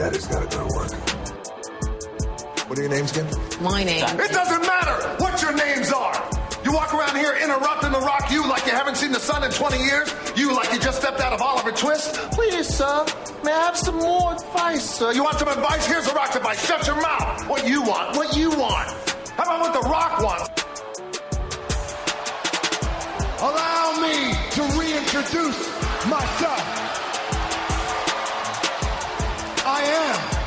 Daddy's gotta go to work. What are your names again? My name. It doesn't matter what your names are. You walk around here interrupting the rock you like you haven't seen the sun in 20 years. You like you just stepped out of Oliver Twist. Please, sir, may I have some more advice, sir? You want some advice? Here's the rock's advice. Shut your mouth. What you want? What you want? How about what the rock wants? Allow me to reintroduce myself. I am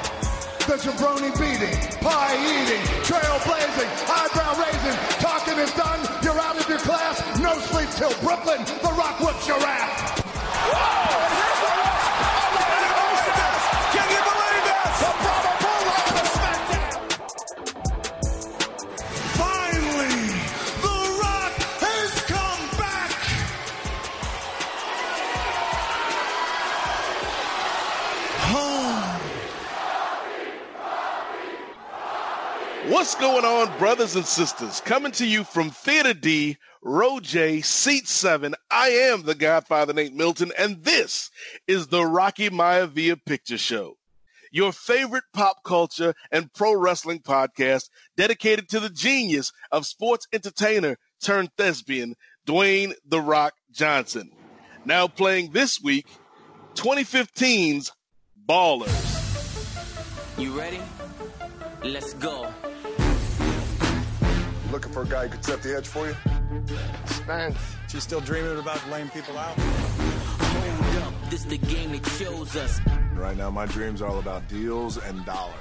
the jabroni beating, pie eating, trailblazing, eyebrow raising, talking is done, you're out of your class, no sleep till Brooklyn, the rock whips your ass. What's going on, brothers and sisters? Coming to you from Theater D, Row J, Seat 7. I am the Godfather Nate Milton, and this is the Rocky Maivia Picture Show. Your favorite pop culture and pro wrestling podcast dedicated to the genius of sports entertainer turned thespian, Dwayne The Rock Johnson. Now playing this week, 2015's Ballers. You ready? Let's go. Looking for a guy who could set the edge for you? Spence. She's still dreaming about laying people out? Hold up, this the game that chose us. Right now, my dreams are all about deals and dollars.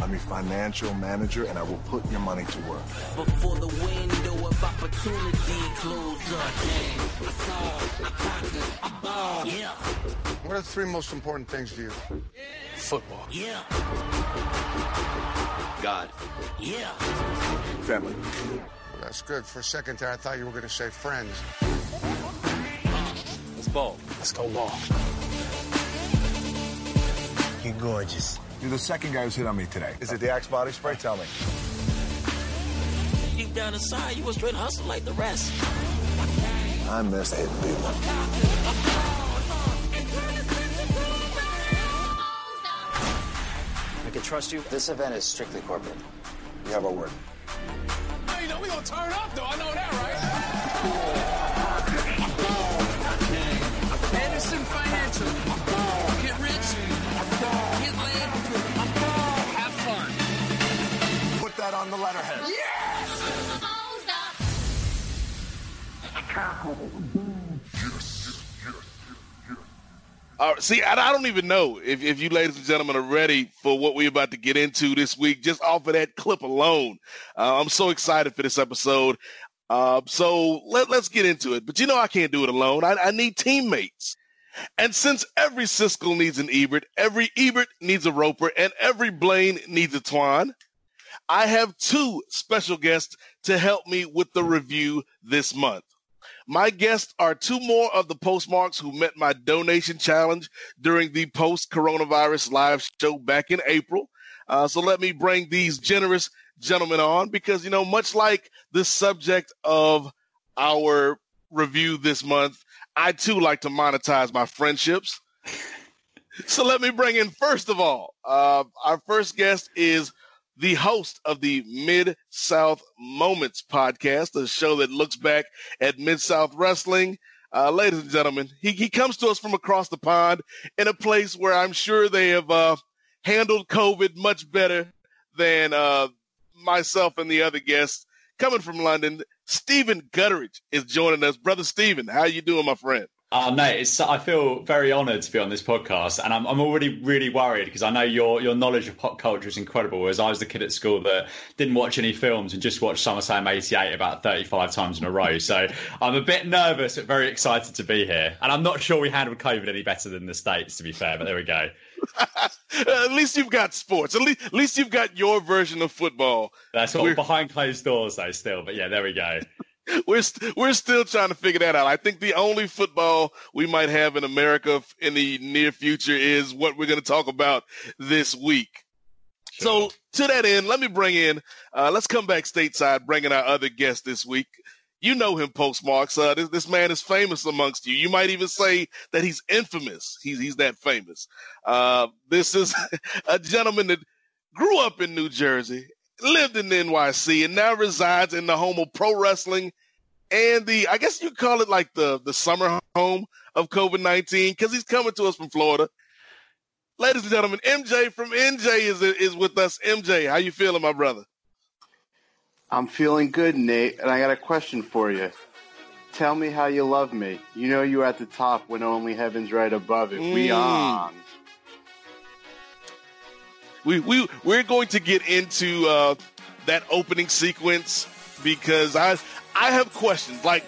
I'm your financial manager, and I will put your money to work. Before the window of opportunity close up. I saw, I conquered, I ball. Yeah, What are the three most important things to you? Football. yeah, God. yeah. Family. That's good. For a second there, I thought you were going to say friends. Let's ball. Let's go ball. You're gorgeous. You're the second guy who's hit on me today. Is it the Axe body spray? Tell me. Deep down inside, you was straight hustle like the rest. I miss hitting people. I can trust you. This event is strictly corporate. You have our word. Hey, you know we gonna turn up though. I know that, right? Right, see, I, I don't even know if, if you ladies and gentlemen are ready for what we're about to get into this week, just off of that clip alone. Uh, I'm so excited for this episode. Uh, so let, let's get into it. But you know, I can't do it alone. I, I need teammates. And since every Siskel needs an Ebert, every Ebert needs a Roper, and every Blaine needs a Twine, I have two special guests to help me with the review this month. My guests are two more of the postmarks who met my donation challenge during the post coronavirus live show back in April. Uh, so let me bring these generous gentlemen on because, you know, much like the subject of our review this month, I too like to monetize my friendships. so let me bring in, first of all, uh, our first guest is the host of the Mid South Moments podcast, a show that looks back at Mid South wrestling. Uh, ladies and gentlemen, he, he comes to us from across the pond in a place where I'm sure they have uh, handled COVID much better than uh, myself and the other guests. Coming from London, Stephen Gutteridge is joining us. Brother Stephen, how you doing, my friend? Oh, mate, it's, I feel very honoured to be on this podcast, and I'm, I'm already really worried because I know your your knowledge of pop culture is incredible. Whereas I was the kid at school that didn't watch any films and just watched SummerSlam '88 about 35 times in a row. So I'm a bit nervous but very excited to be here, and I'm not sure we handled COVID any better than the states, to be fair. But there we go. at least you've got sports. At least, at least you've got your version of football. That's what behind closed doors, though. Still, but yeah, there we go we're st- we're still trying to figure that out. I think the only football we might have in America in the near future is what we're going to talk about this week. Sure. So to that end, let me bring in. Uh, let's come back stateside, bringing our other guest this week. You know him, postmarks. Uh, this, this man is famous amongst you. You might even say that he's infamous. He's he's that famous. Uh, this is a gentleman that grew up in New Jersey lived in NYC and now resides in the home of pro wrestling and the I guess you call it like the the summer home of COVID nineteen because he's coming to us from Florida. Ladies and gentlemen, MJ from NJ is is with us. MJ, how you feeling, my brother? I'm feeling good, Nate, and I got a question for you. Tell me how you love me. You know you're at the top when only heaven's right above it. Mm. We on we we we're going to get into uh, that opening sequence because I I have questions like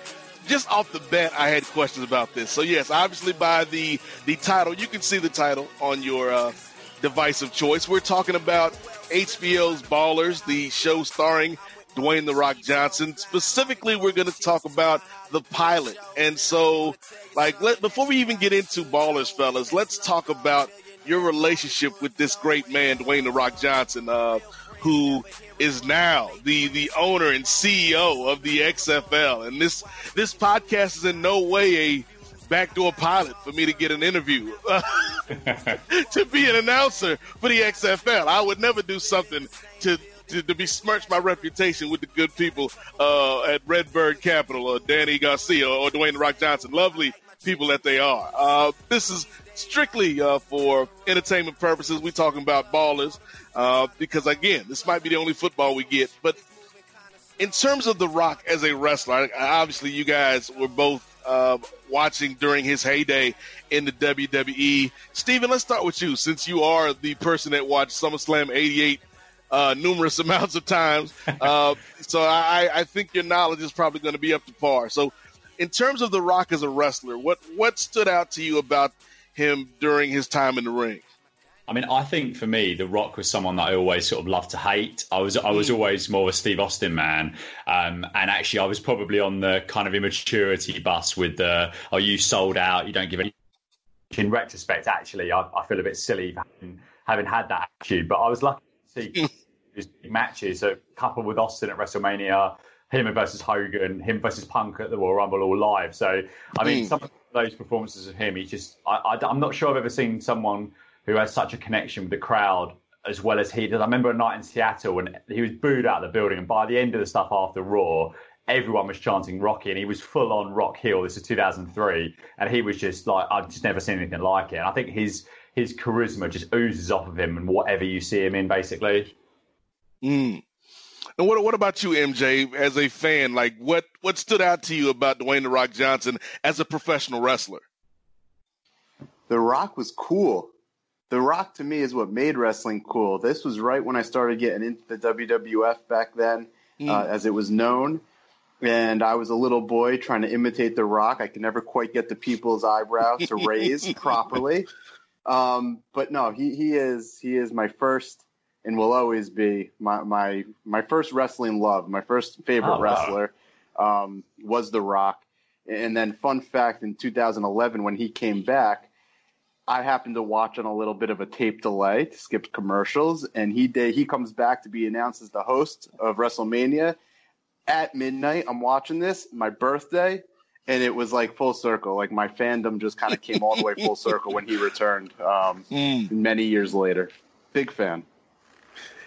just off the bat I had questions about this. So yes, obviously by the the title you can see the title on your uh, device of choice. We're talking about HBO's Ballers, the show starring Dwayne the Rock Johnson. Specifically, we're going to talk about the pilot. And so, like, let, before we even get into Ballers, fellas, let's talk about your relationship with this great man, Dwayne the Rock Johnson, uh, who is now the the owner and CEO of the XFL. And this this podcast is in no way a backdoor pilot for me to get an interview to be an announcer for the XFL. I would never do something to to, to besmirch my reputation with the good people uh, at Redbird Capital or Dany Garcia or Dwayne Rock Johnson. Lovely people that they are. Uh, this is strictly uh, for entertainment purposes. We're talking about ballers uh, because, again, this might be the only football we get. But in terms of The Rock as a wrestler, obviously you guys were both uh, watching during his heyday in the WWE. Steven, let's start with you since you are the person that watched SummerSlam 88 uh, numerous amounts of times. Uh, so I, I, think your knowledge is probably going to be up to par. So, in terms of The Rock as a wrestler, what what stood out to you about him during his time in the ring? I mean, I think for me, The Rock was someone that I always sort of loved to hate. I was I was mm. always more a Steve Austin man, um, and actually, I was probably on the kind of immaturity bus with the "Are you sold out? You don't give any." In retrospect, actually, I, I feel a bit silly having, having, had that attitude, but I was lucky to see mm. his matches, a couple with Austin at WrestleMania, him versus Hogan, him versus Punk at the Royal Rumble all live. So, I mean, mm. some of those performances of him, he just, I, I'm not sure I've ever seen someone who has such a connection with the crowd as well as he does. I remember a night in Seattle when he was booed out of the building, and by the end of the stuff after Raw, everyone was chanting Rocky, and he was full on Rock Hill. This is 2003, and he was just like, I've just never seen anything like it. And I think his his charisma just oozes off of him, and whatever you see him in, basically. Mm. And what what about you, MJ, as a fan? Like, what what stood out to you about Dwayne the Rock Johnson as a professional wrestler? The Rock was cool. The Rock to me is what made wrestling cool. This was right when I started getting into the WWF back then, mm. uh, as it was known. And I was a little boy trying to imitate The Rock. I could never quite get the people's eyebrow to raise properly. Um, but no, he, he is he is my first and will always be my my my first wrestling love. My first favorite oh, wrestler wow. um, was The Rock. And then, fun fact: in 2011, when he came back, I happened to watch on a little bit of a tape delay to skip commercials, and he did. He comes back to be announced as the host of WrestleMania at midnight. I'm watching this, my birthday, and it was like full circle. Like my fandom just kind of came all the way full circle when he returned um, many years later. Big fan.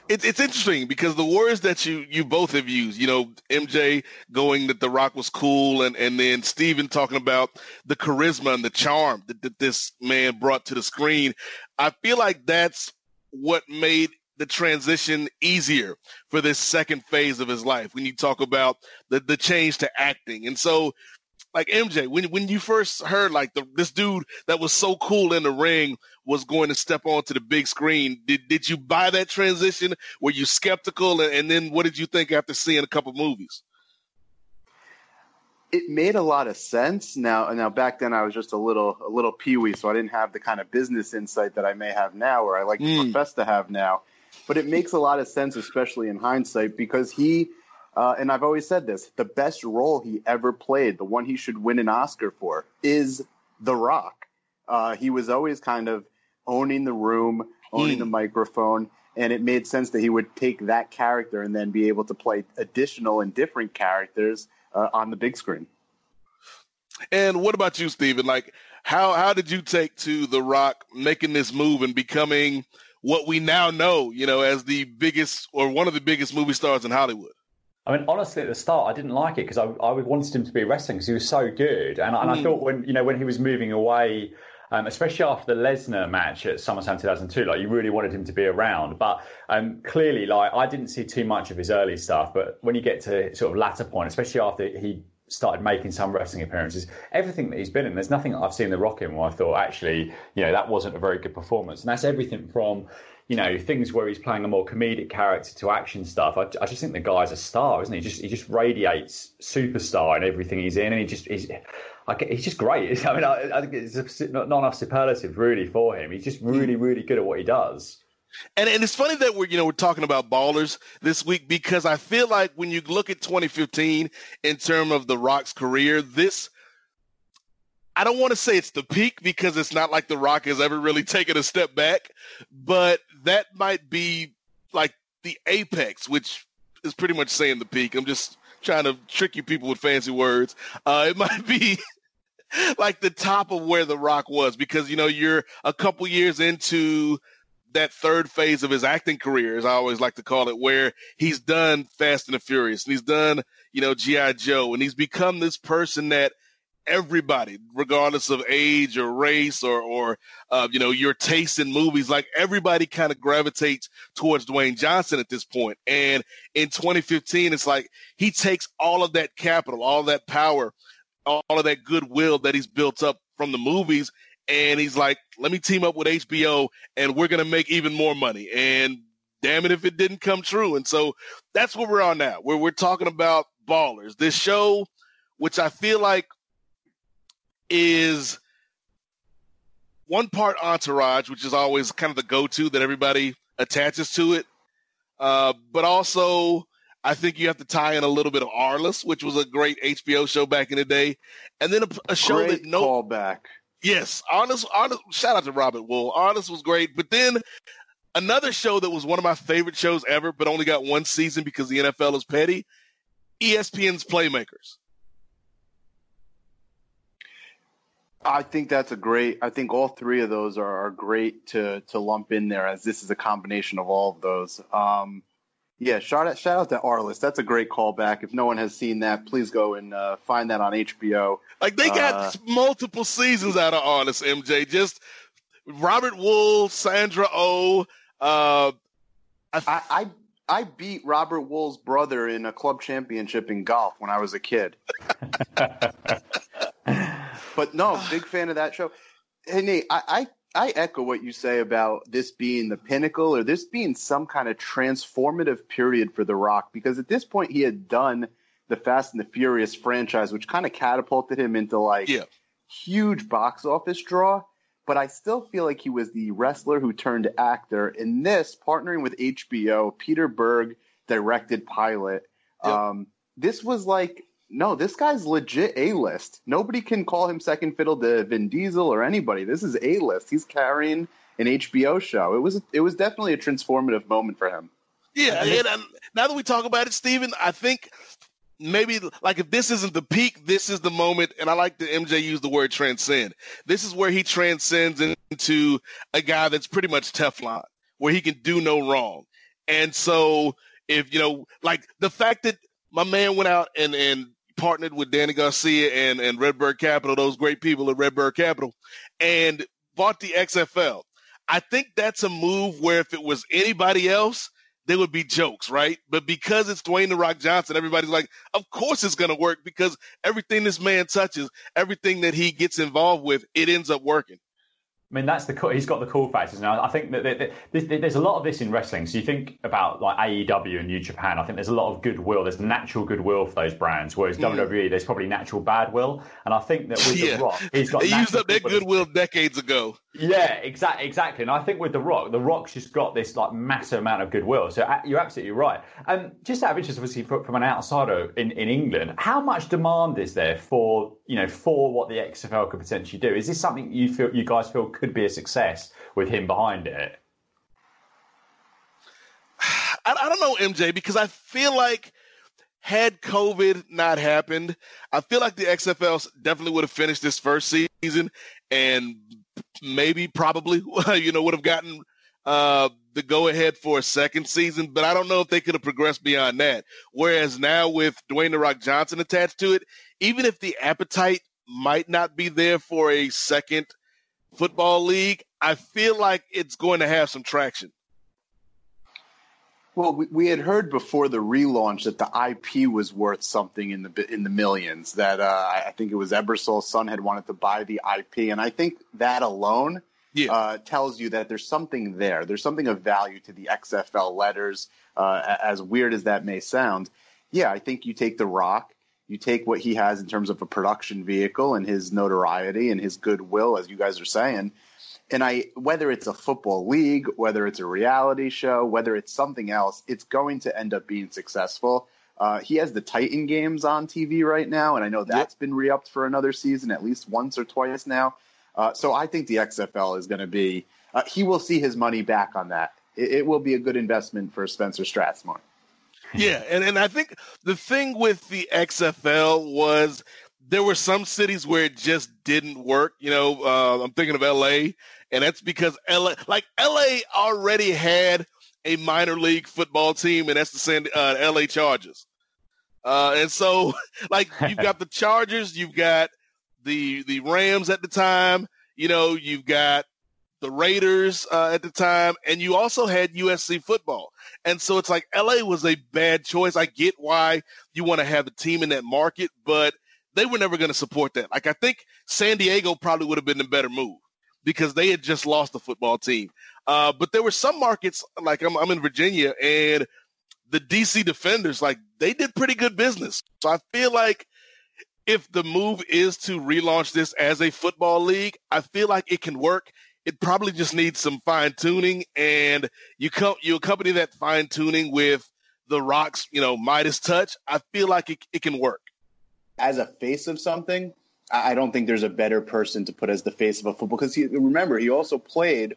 It's it's interesting because the words that you you both have used, you know, MJ going that The Rock was cool, and and then Steven talking about the charisma and the charm that, that this man brought to the screen. I feel like that's what made the transition easier for this second phase of his life when you talk about the the change to acting. And so like MJ, when when you first heard like the this dude that was so cool in the ring was going to step onto the big screen, did did you buy that transition? Were you skeptical? And, and then what did you think after seeing a couple movies? It made a lot of sense. Now, now back then I was just a little a little peewee, so I didn't have the kind of business insight that I may have now, or I like to hmm. profess to have now. But it makes a lot of sense, especially in hindsight, because he uh, and I've always said this: the best role he ever played, the one he should win an Oscar for, is The Rock. Uh, he was always kind of owning the room, owning the microphone, and it made sense that he would take that character and then be able to play additional and different characters uh, on the big screen. And what about you, Steven? Like, how how did you take to The Rock making this move and becoming what we now know, you know, as the biggest or one of the biggest movie stars in Hollywood? I mean, honestly, at the start, I didn't like it because I, I wanted him to be wrestling because he was so good, and, and I Mm. thought when you know when he was moving away, um, especially after the Lesnar match at SummerSlam 2002, like you really wanted him to be around. But um, clearly, like I didn't see too much of his early stuff, but when you get to sort of latter point, especially after he started making some wrestling appearances, everything that he's been in, there's nothing I've seen the Rock in where I thought actually, you know, that wasn't a very good performance, and that's everything from you know things where he's playing a more comedic character to action stuff. I, I just think the guy's a star, isn't he? Just he just radiates superstar in everything he's in, and he just he's. I get, he's just great. I mean, I, I think it's a, not, not enough superlative really for him. He's just really, mm. really good at what he does. And and it's funny that we're you know we're talking about ballers this week because I feel like when you look at 2015 in terms of The Rock's career, this I don't want to say it's the peak because it's not like The Rock has ever really taken a step back, but that might be like the apex, which is pretty much saying the peak. I'm just trying to trick you people with fancy words. Uh, it might be like the top of where The Rock was because you know you're a couple years into that third phase of his acting career, as I always like to call it, where he's done Fast and the Furious and he's done, you know, G.I. Joe, and he's become this person that everybody, regardless of age or race or, or uh, you know, your taste in movies, like everybody kind of gravitates towards Dwayne Johnson at this point. And in 2015, it's like he takes all of that capital, all that power, all of that goodwill that he's built up from the movies and he's like, let me team up with HBO and we're going to make even more money. And damn it if it didn't come true. And so that's where we're on now, where we're talking about ballers. This show, which I feel like is one part entourage, which is always kind of the go to that everybody attaches to it. Uh, but also, I think you have to tie in a little bit of Arliss, which was a great HBO show back in the day. And then a, a show Great that no callback. Yes, honest, honest. Shout out to Robert Wuhl. Honest was great, but then another show that was one of my favorite shows ever, but only got one season because the NFL is petty. ESPN's Playmakers. I think that's a great. I think all three of those are, are great to to lump in there, as this is a combination of all of those. Um, yeah, shout out shout out to Arliss. That's a great callback. If no one has seen that, please go and uh, find that on HBO. Like they got Uh, multiple seasons out of Arliss, MJ. Just Robert Wuhl, Sandra Oh. Uh, I, I I beat Robert Wuhl's brother in a club championship in golf when I was a kid. but no, big fan of that show. Hey Nate, I, I I echo what you say about this being the pinnacle or this being some kind of transformative period for The Rock because at this point he had done the Fast and the Furious franchise, which kind of catapulted him into like huge box office draw. But I still feel like he was the wrestler who turned actor. In this, partnering with HBO, Peter Berg directed pilot. Um, this was like no, this guy's legit A list. Nobody can call him second fiddle to Vin Diesel or anybody. This is A list. He's carrying an HBO show. It was it was definitely a transformative moment for him. Yeah, and, and now that we talk about it, Steven, I think maybe like if this isn't the peak, this is the moment. And I like that MJ used the word transcend. This is where he transcends into a guy that's pretty much Teflon, where he can do no wrong. And so if you know, like the fact that my man went out and and partnered with Dany Garcia and and Redbird Capital, those great people at Redbird Capital, and bought the XFL. I think that's a move where if it was anybody else, there would be jokes, right? But because it's Dwayne the Rock Johnson, everybody's like, of course it's going to work because everything this man touches, everything that he gets involved with, it ends up working. I mean, that's the he's got the cool factors now. I think that, that, that there's a lot of this in wrestling. So you think about like AEW and New Japan. I think there's a lot of goodwill. There's natural goodwill for those brands. Whereas mm. WWE, there's probably natural bad will. And I think that with yeah. The Rock, he's got. They used up their goodwill decades ago. Yeah, exactly, exactly. And I think with The Rock, The Rock's just got this like massive amount of goodwill. So you're absolutely right. And um, just out of interest, obviously, from an outsider in, in England, how much demand is there for you know for what the XFL could potentially do? Is this something you feel you guys feel could be a success with him behind it? I, I don't know, MJ, because I feel like had COVID not happened, I feel like the XFL definitely would have finished this first season and maybe probably you know would have gotten uh, the go ahead for a second season, but I don't know if they could have progressed beyond that. Whereas now with Dwayne the Rock Johnson attached to it, even if the appetite might not be there for a second football league, I feel like it's going to have some traction. Well, we, we had heard before the relaunch that the IP was worth something in the in the millions. That uh, I think it was Ebersol's son had wanted to buy the IP, and I think that alone yeah. uh, tells you that there's something there. There's something of value to the XFL letters, uh, as weird as that may sound. Yeah, I think you take The Rock, you take what he has in terms of a production vehicle and his notoriety and his goodwill, as you guys are saying, and I, whether it's a football league, whether it's a reality show, whether it's something else, it's going to end up being successful. Uh, he has the Titan games on TV right now, and I know that's yep. been re-upped for another season, at least once or twice now. Uh, so I think the XFL is going to be. Uh, he will see his money back on that. It, it, will be a good investment for Spencer Strasmore. Yeah, and and I think the thing with the XFL was there were some cities where it just didn't work. You know, uh, I'm thinking of LA and that's because LA, like LA, already had a minor league football team, and that's the San, uh, LA Chargers. Uh, and so, like, you've got the Chargers, you've got the the Rams at the time, you know, you've got the Raiders uh, at the time, and you also had USC football. And so it's like LA was a bad choice. I get why you want to have a team in that market, but they were never going to support that. Like I think San Diego probably would have been the better move because they had just lost the football team. Uh, but there were some markets, like I'm, I'm in Virginia, and the DC Defenders, like they did pretty good business. So I feel like if the move is to relaunch this as a football league, I feel like it can work. It probably just needs some fine tuning, and you co- you accompany that fine tuning with the Rock's, you know, Midas touch. I feel like it, it can work. As a face of something, I don't think there's a better person to put as the face of a football because he remember he also played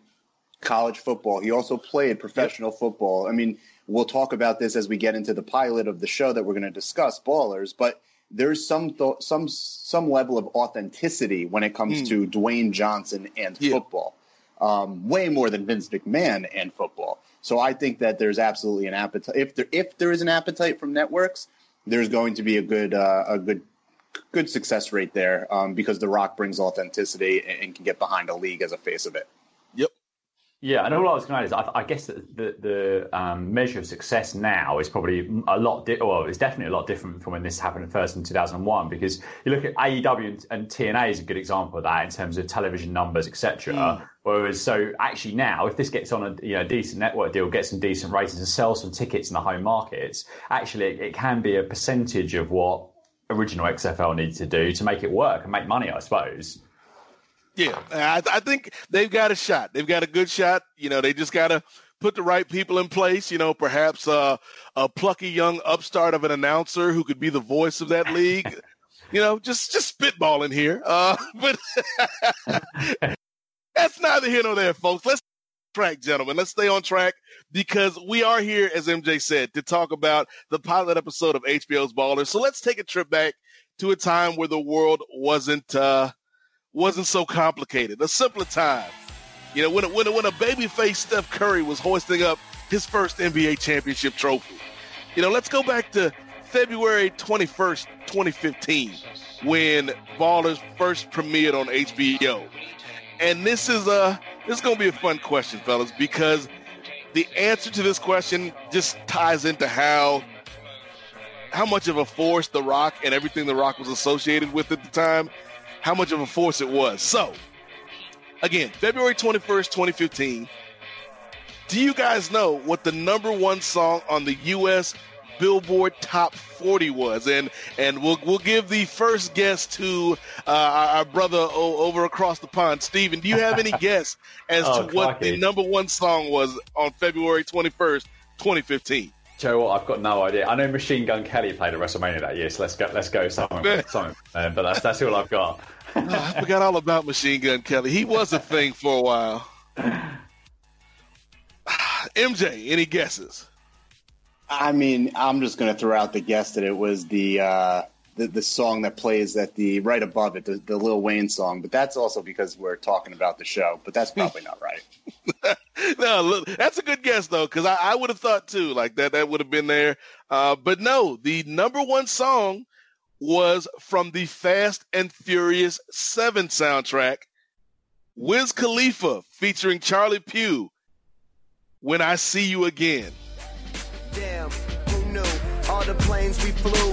college football. He also played professional yep. football. I mean, we'll talk about this as we get into the pilot of the show that we're going to discuss, Ballers. But there's some th- some some level of authenticity when it comes mm. to Dwayne Johnson and yeah. football, um, way more than Vince McMahon and football. So I think that there's absolutely an appetite. If there if there is an appetite from networks, there's going to be a good uh, a good good success rate there um, because The Rock brings authenticity and, and, can get behind a league as a face of it. Yeah, and all I was going to add is I, I guess that the, the um, measure of success now is probably a lot. Di- well, it's definitely a lot different from when this happened first in 2001 because you look at AEW and, and TNA is a good example of that in terms of television numbers, etc. Mm. Whereas, so actually now, if this gets on a you know decent network deal, gets some decent ratings, and sells some tickets in the home markets, actually it, it can be a percentage of what original XFL needed to do to make it work and make money, I suppose. Yeah, I, I think they've got a shot. They've got a good shot. You know, they just got to put the right people in place. You know, perhaps uh, a plucky young upstart of an announcer who could be the voice of that league. you know, just just spitballing here. Uh, but that's neither here nor there, folks. Let's track, gentlemen. Let's stay on track because we are here, as MJ said, to talk about the pilot episode of HBO's Ballers. So let's take a trip back to a time where the world wasn't uh, wasn't so complicated, a simpler time. You know, when a, when a, when a babyface Steph Curry was hoisting up his first NBA championship trophy. You know, let's go back to February 21st, 2015, when Ballers first premiered on HBO. And this is a this is going to be a fun question, fellas, because the answer to this question just ties into how how much of a force The Rock and everything The Rock was associated with at the time, how much of a force it was. So, again, February 21st, 2015. Do you guys know what the number one song on the U.S. Billboard Top 40 was? And and we'll we'll give the first guess to uh, our, our brother o- over across the pond, Steven. Do you have any guess as Oh, to what the number one song was on February 21st, 2015? Joe, what? I've got no idea. I know Machine Gun Kelly played at WrestleMania that year, so let's go. Let's go something. something. Uh, but that's that's all I've got. Oh, I forgot all about Machine Gun Kelly. He was a thing for a while. MJ, any guesses? I mean, I'm just going to throw out the guess that it was the uh, the, the song that plays at the right above it, the, the Lil Wayne song. But that's also because we're talking about the show. But that's probably not right. no, look, that's a good guess though, because I, I would have thought too, like that that would have been there. Uh, but no, the number one song was from the Fast and Furious Seven soundtrack, Wiz Khalifa featuring Charlie Puth. When I see you again. Damn, who knew? All the planes we flew,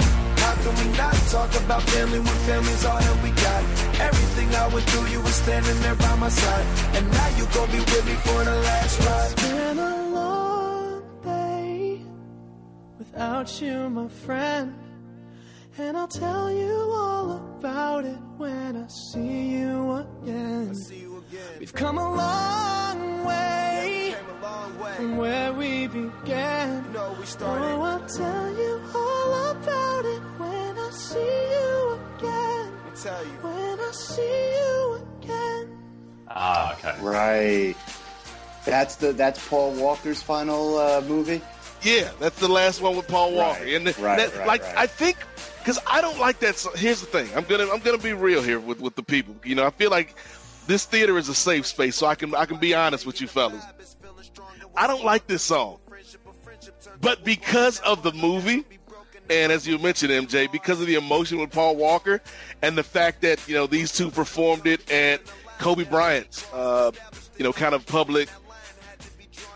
Can we not talk about family when family's all that we got? Everything I went through, you were standing there by my side. And now you gon' be with me for the last ride. It's been a long day without you, my friend. And I'll tell you all about it when I see you again. We've come a long way from where we began. No, we started. Oh, I'll tell you all about it when I see you again. Let me tell you. When I see you again. Ah, okay. Right. That's the that's Paul Walker's final uh, movie. Yeah, that's the last one with Paul Walker. Right, and the- right, that- right, like right. I think because I don't like that. So, here's the thing. I'm gonna I'm gonna be real here with with the people. You know, I feel like this theater is a safe space, so I can I can be honest with you fellas. I don't like this song, but because of the movie. And as you mentioned, MJ, because of the emotion with Paul Walker and the fact that you know these two performed it at Kobe Bryant's, uh, you know, kind of public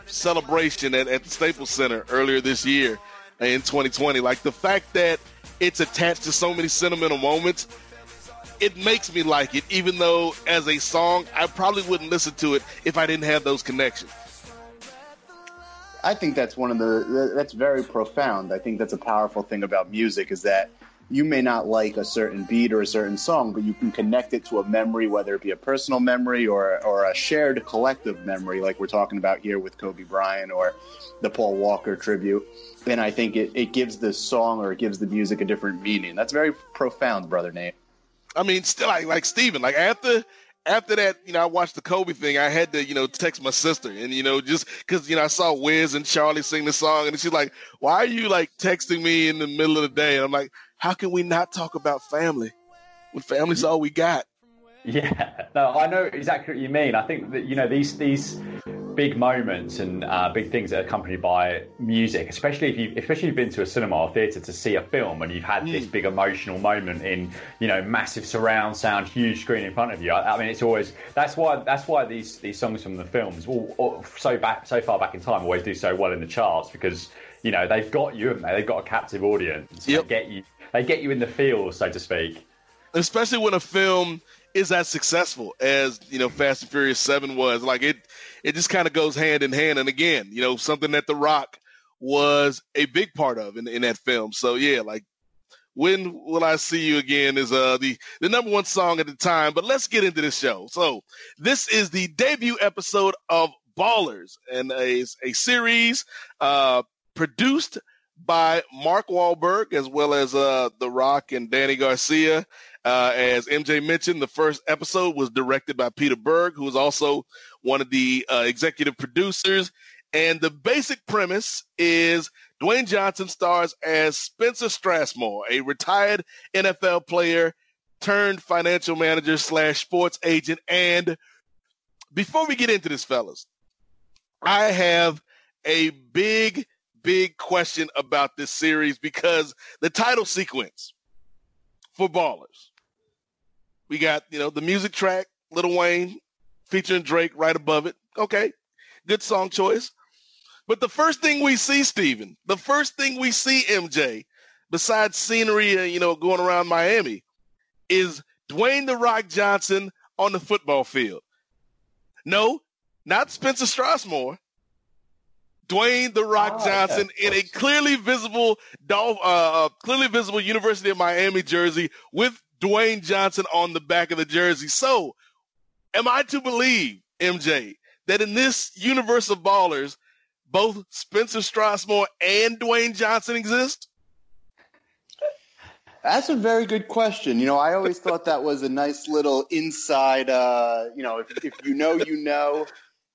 celebration at, at the Staples Center earlier this year in 2020. Like the fact that it's attached to so many sentimental moments, it makes me like it, even though as a song, I probably wouldn't listen to it if I didn't have those connections. I think that's one of the that's very profound. I think that's a powerful thing about music is that you may not like a certain beat or a certain song, but you can connect it to a memory, whether it be a personal memory or or a shared collective memory, like we're talking about here with Kobe Bryant or the Paul Walker tribute. And I think it, it gives the song or it gives the music a different meaning. That's very profound, brother Nate. I mean, still like like Steven, like after after that, you know, I watched the Kobe thing. I had to, you know, text my sister, and you know, just because you know I saw Wiz and Charlie sing the song, and she's like, "Why are you like texting me in the middle of the day?" And I'm like, "How can we not talk about family when family's all we got?" Yeah, no, I know exactly what you mean. I think that you know these these big moments and uh, big things that are accompanied by music, especially if you especially if you've been to a cinema or theatre to see a film and you've had this big emotional moment in you know massive surround sound, huge screen in front of you. I, I mean, it's always that's why that's why these these songs from the films, all, all, so back so far back in time, always do so well in the charts because you know they've got you, haven't they? They've got a captive audience. Yep. They get you. They get you in the feels, so to speak. especially when a film is as successful as you know Fast and Furious Seven was. Like it, it just kind of goes hand in hand. And again, you know, something that The Rock was a big part of in, in that film. So yeah, like when will I see you again is uh the the number one song at the time. But let's get into this show. So this is the debut episode of Ballers and a a series uh produced by Mark Wahlberg as well as uh The Rock and Dany Garcia. Uh, as MJ mentioned, the first episode was directed by Peter Berg, who was also one of the uh, executive producers. And the basic premise is Dwayne Johnson stars as Spencer Strasmore, a retired NFL player turned financial manager slash sports agent. And before we get into this, fellas, I have a big, big question about this series because the title sequence for Ballers we got, you know, the music track, Lil Wayne featuring Drake right above it. Okay, good song choice. But the first thing we see, Steven, the first thing we see, MJ, besides scenery, uh, you know, going around Miami, is Dwayne The Rock Johnson on the football field. No, not Spencer Strasmore. Dwayne The Rock oh, Johnson in a clearly visible, uh, uh, clearly visible University of Miami jersey with Dwayne Johnson on the back of the jersey. So, am I to believe, MJ, that in this universe of ballers, both Spencer Strasmore and Dwayne Johnson exist? That's a very good question. You know, I always thought that was a nice little inside, uh, you know, if, if you know, you know,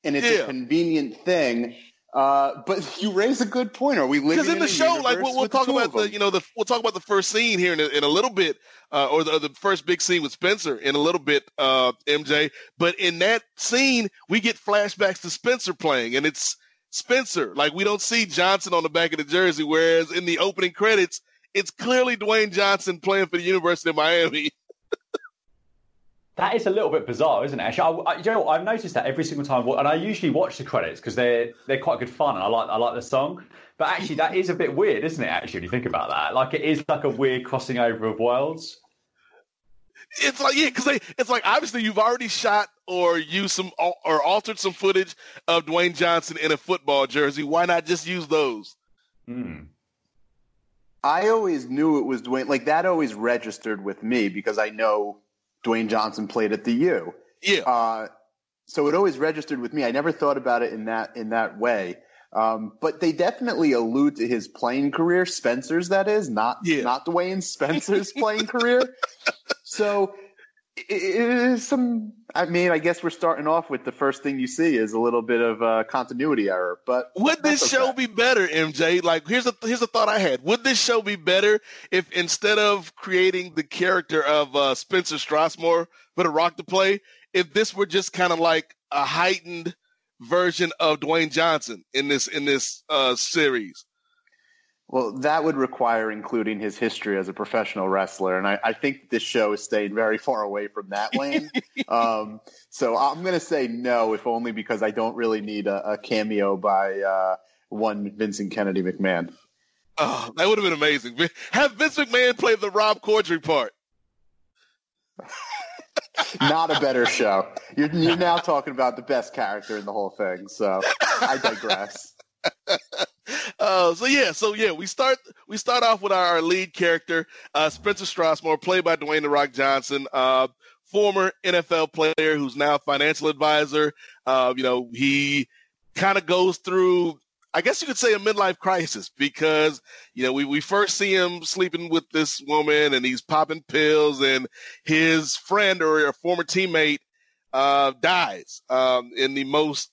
and it's yeah. a convenient thing. Uh, but you raise a good point. Are we living because in the show, like we'll, we'll talk about the, you know, the we'll talk about the first scene here in a, in a little bit, uh, or the, the, first big scene with Spencer in a little bit, uh, MJ. But in that scene, we get flashbacks to Spencer playing, and it's Spencer. Like we don't see Johnson on the back of the jersey, whereas in the opening credits, it's clearly Dwayne Johnson playing for the University of Miami. That is a little bit bizarre, isn't it? Actually, I, I, you know what? I've noticed that every single time, and I usually watch the credits because they're they're quite good fun, and I like I like the song. But actually, that is a bit weird, isn't it? Actually, when you think about that, like it is like a weird crossing over of worlds. It's like yeah, because it's like obviously you've already shot or used some or altered some footage of Dwayne Johnson in a football jersey. Why not just use those? Hmm. I always knew it was Dwayne. Like that always registered with me because I know Dwayne Johnson played at the U. Yeah. Uh, so it always registered with me. I never thought about it in that in that way. Um, but they definitely allude to his playing career, Spencer's that is, not yeah. not Dwayne Spencer's playing career. So is some. I mean, I guess we're starting off with the first thing you see is a little bit of a continuity error. But would this okay. show be better, MJ? Like, here's a here's a thought I had. Would this show be better if instead of creating the character of uh, Spencer Strasmore for The Rock to play, if this were just kind of like a heightened version of Dwayne Johnson in this in this uh, series? Well, that would require including his history as a professional wrestler, and I, I think this show is staying very far away from that lane. um, so I'm going to say no, if only because I don't really need a, a cameo by uh, one Vincent Kennedy McMahon. Oh, that would have been amazing. Have Vince McMahon play the Rob Corddry part. Not a better show. You're, you're now talking about the best character in the whole thing. So I digress. uh, so yeah, so yeah, we start we start off with our, lead character, uh, Spencer Strasmore, played by Dwayne the Rock Johnson, uh, former NFL player who's now financial advisor. Uh, you know, he kind of goes through, I guess you could say, a midlife crisis because you know we we first see him sleeping with this woman and he's popping pills, and his friend or a former teammate uh, dies um, in the most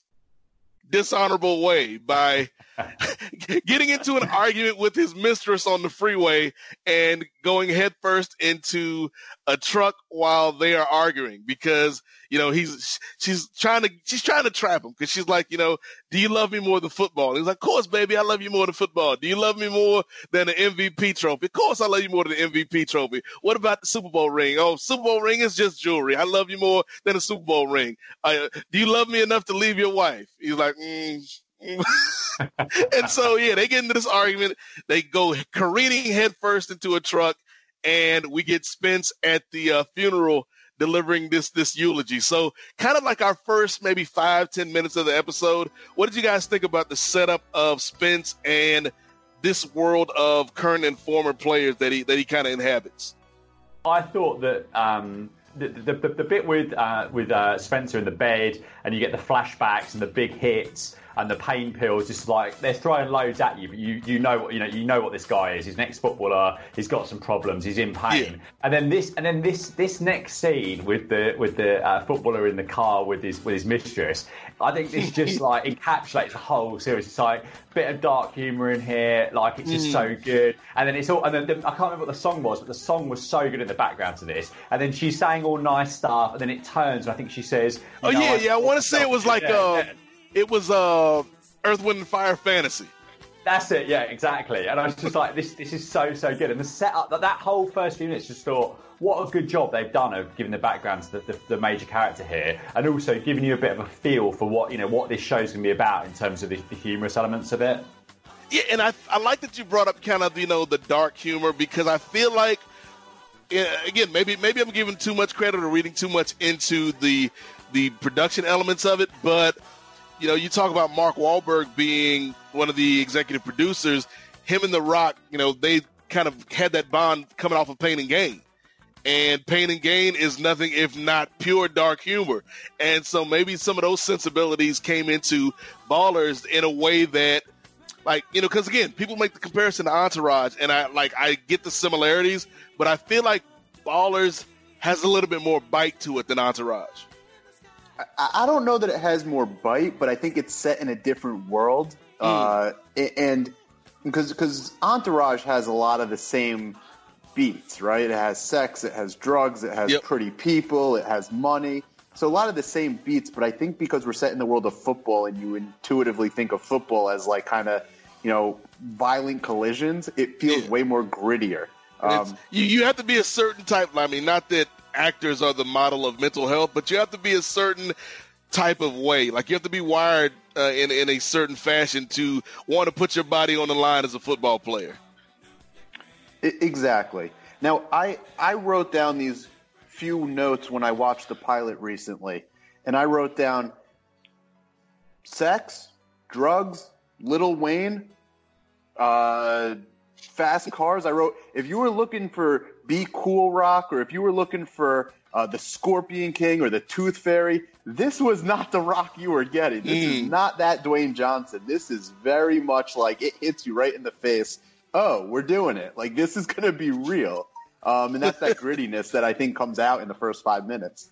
dishonorable way by getting into an argument with his mistress on the freeway and going headfirst into a truck while they are arguing because you know he's she's trying to she's trying to trap him because she's like you know do you love me more than football? He's like of course baby I love you more than football. Do you love me more than the MVP trophy? Of course I love you more than the MVP trophy. What about the Super Bowl ring? Oh Super Bowl ring is just jewelry. I love you more than a Super Bowl ring. Uh, do you love me enough to leave your wife? He's like mm, and so yeah, they get into this argument. They go careening headfirst into a truck, and we get Spence at the uh, funeral delivering this this eulogy. So kind of like our first maybe five ten minutes of the episode. What did you guys think about the setup of Spence and this world of current and former players that he that he kind of inhabits? I thought that um, the, the, the, the, bit with uh, with uh, Spencer in the bed, and you get the flashbacks and the big hits and the pain pills, just like they're throwing loads at you, but you you know what you know you know what this guy is. He's an ex-footballer. He's got some problems. He's in pain. Yeah. And then this and then this this next scene with the with the uh, footballer in the car with his with his mistress. I think this just like encapsulates the whole series. It's like a bit of dark humor in here. Like it's just mm. so good. And then it's all and then the, I can't remember what the song was, but the song was so good in the background to this. And then she's saying all nice stuff, and then it turns, and I think she says, "Oh yeah, I yeah." I want to say it was like yeah, uh, yeah. It was uh Earth, Wind, and Fire fantasy. That's it, yeah, exactly. And I was just like, this this is so, so good. And the setup, that, that whole first few minutes, just thought, what a good job they've done of giving the background to the, the, the, major character here, and also giving you a bit of a feel for what you know what this show's going to be about in terms of the, the humorous elements of it. Yeah, and I I like that you brought up kind of you know the dark humor because I feel like again maybe maybe I'm giving too much credit or reading too much into the the production elements of it, but you know, you talk about Mark Wahlberg being one of the executive producers. Him and The Rock, you know, they kind of had that bond coming off of Pain and Gain. And Pain and Gain is nothing if not pure dark humor. And so maybe some of those sensibilities came into Ballers in a way that, like, you know, because again, people make the comparison to Entourage, and I like I get the similarities, but I feel like Ballers has a little bit more bite to it than Entourage. I, don't know that it has more bite, but I think it's set in a different world. Mm. Uh, and because because Entourage has a lot of the same beats, right? It has sex, it has drugs, it has yep. pretty people, it has money. So a lot of the same beats, but I think because we're set in the world of football and you intuitively think of football as like kind of, you know, violent collisions, it feels yeah. way more grittier. Um, you, you have to be a certain type. I mean, not that actors are the model of mental health, but you have to be a certain type of way. Like you have to be wired uh, in in a certain fashion to want to put your body on the line as a football player. Exactly. Now, I I wrote down these few notes when I watched the pilot recently, and I wrote down sex, drugs, Lil Wayne, uh, fast cars. I wrote if you were looking for be Cool Rock, or if you were looking for uh, the Scorpion King or the Tooth Fairy, this was not the rock you were getting. This mm. is not that Dwayne Johnson. This is very much like it hits you right in the face. Oh, we're doing it. Like this is going to be real. Um, and that's that grittiness that I think comes out in the first five minutes.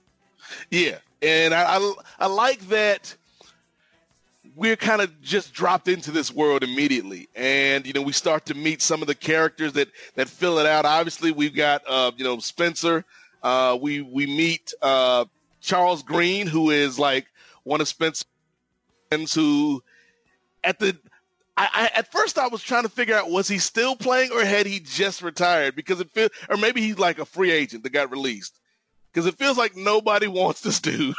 Yeah, and I, I, I like that we're kind of just dropped into this world immediately. And you know we start to meet some of the characters that that fill it out. Obviously we've got uh you know spencer. Uh we we meet uh charles green who is like one of spencer's friends who at the I, I, at first I was trying to figure out was he still playing or had he just retired? Because it feels or maybe he's like a free agent that got released. Because it feels like nobody wants this dude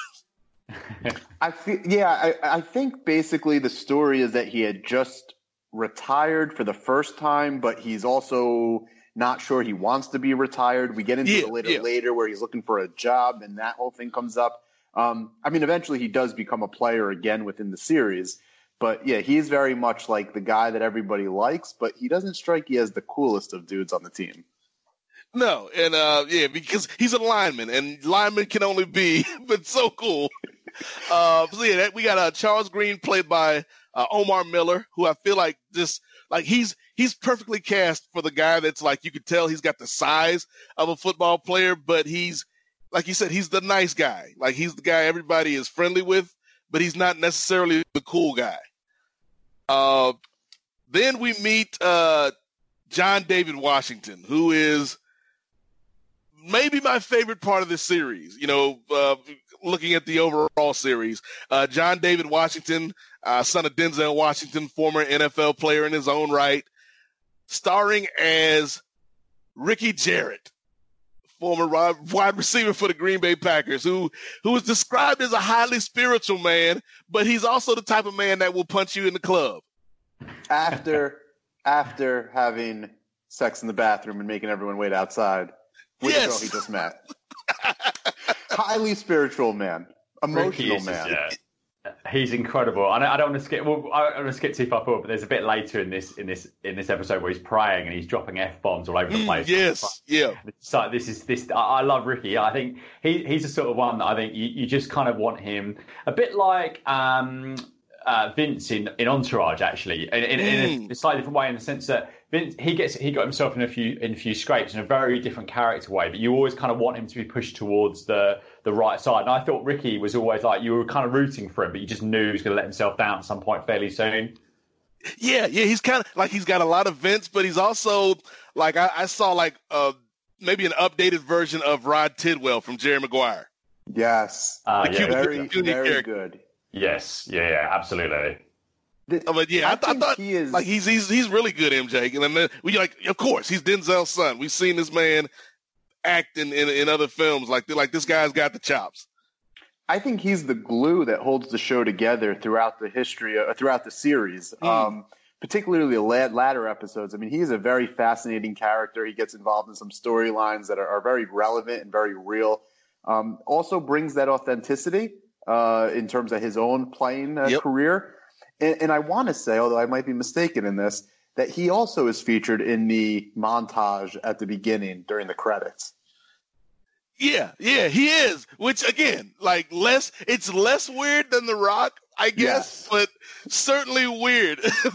I feel, yeah, I, I think basically the story is that he had just retired for the first time, but he's also not sure he wants to be retired. We get into yeah, it later, yeah. later where he's looking for a job and that whole thing comes up. Um, I mean, eventually he does become a player again within the series, but yeah, he's very much like the guy that everybody likes, but he doesn't strike you as the coolest of dudes on the team. No, and uh, yeah, because he's a lineman, and linemen can only be, but so cool. Uh, so yeah, we got uh, Charles Green played by uh, Omar Miller, who I feel like just like he's he's perfectly cast for the guy that's like you could tell he's got the size of a football player, but he's like you said, he's the nice guy. Like he's the guy everybody is friendly with, but he's not necessarily the cool guy. Uh, then we meet uh, John David Washington, who is maybe my favorite part of this series. You know, uh, looking at the overall series, uh, John David Washington, uh, son of Denzel Washington, former NFL player in his own right, starring as Ricky Jarrett, former wide receiver for the Green Bay Packers, who who is described as a highly spiritual man, but he's also the type of man that will punch you in the club. After after having sex in the bathroom and making everyone wait outside with Yes. the girl he just met. Highly spiritual man, emotional man. yeah. He's incredible. I don't, I don't want to skip. Well, I don't want to skip too far forward, but there's a bit later in this in this in this episode where he's praying and he's dropping f bombs all over the Mm, place. yes, yeah. So this is this. I, I love Ricky. I think he he's the sort of one that I think you, you just kind of want him a bit like um, uh, Vince in, in Entourage, actually, in, in, in a slightly different way, in the sense that Vince he gets he got himself in a few in a few scrapes in a very different character way, but you always kind of want him to be pushed towards the the right side. And I thought Ricky was always like you were kind of rooting for him, but you just knew he was going to let himself down at some point fairly soon. Yeah, yeah, he's kind of like he's got a lot of Vince, but he's also like I, I saw like uh maybe an updated version of Rod Tidwell from Jerry Maguire. Yes, Uh, The yeah, Cuba very, very character. good. yes, yeah, yeah, absolutely. Uh, But yeah, I, I, think thought he is- like he's he's he's really good, MJ. And then we like, of course, he's Denzel's son. We've seen this man acting in, in, other films. Like like this guy's got the chops. I think he's the glue that holds the show together throughout the history, uh, throughout the series, um, particularly the la- latter episodes. I mean, he's a very fascinating character. He gets involved in some storylines that are, are very relevant and very real. Um, also brings that authenticity uh, in terms of his own playing uh, Yep. career. And, and I want to say, although I might be mistaken in this, that he also is featured in the montage at the beginning during the credits. Yeah, yeah, he is. Which again, like less, it's less weird than The Rock, I guess, Yes. but certainly weird.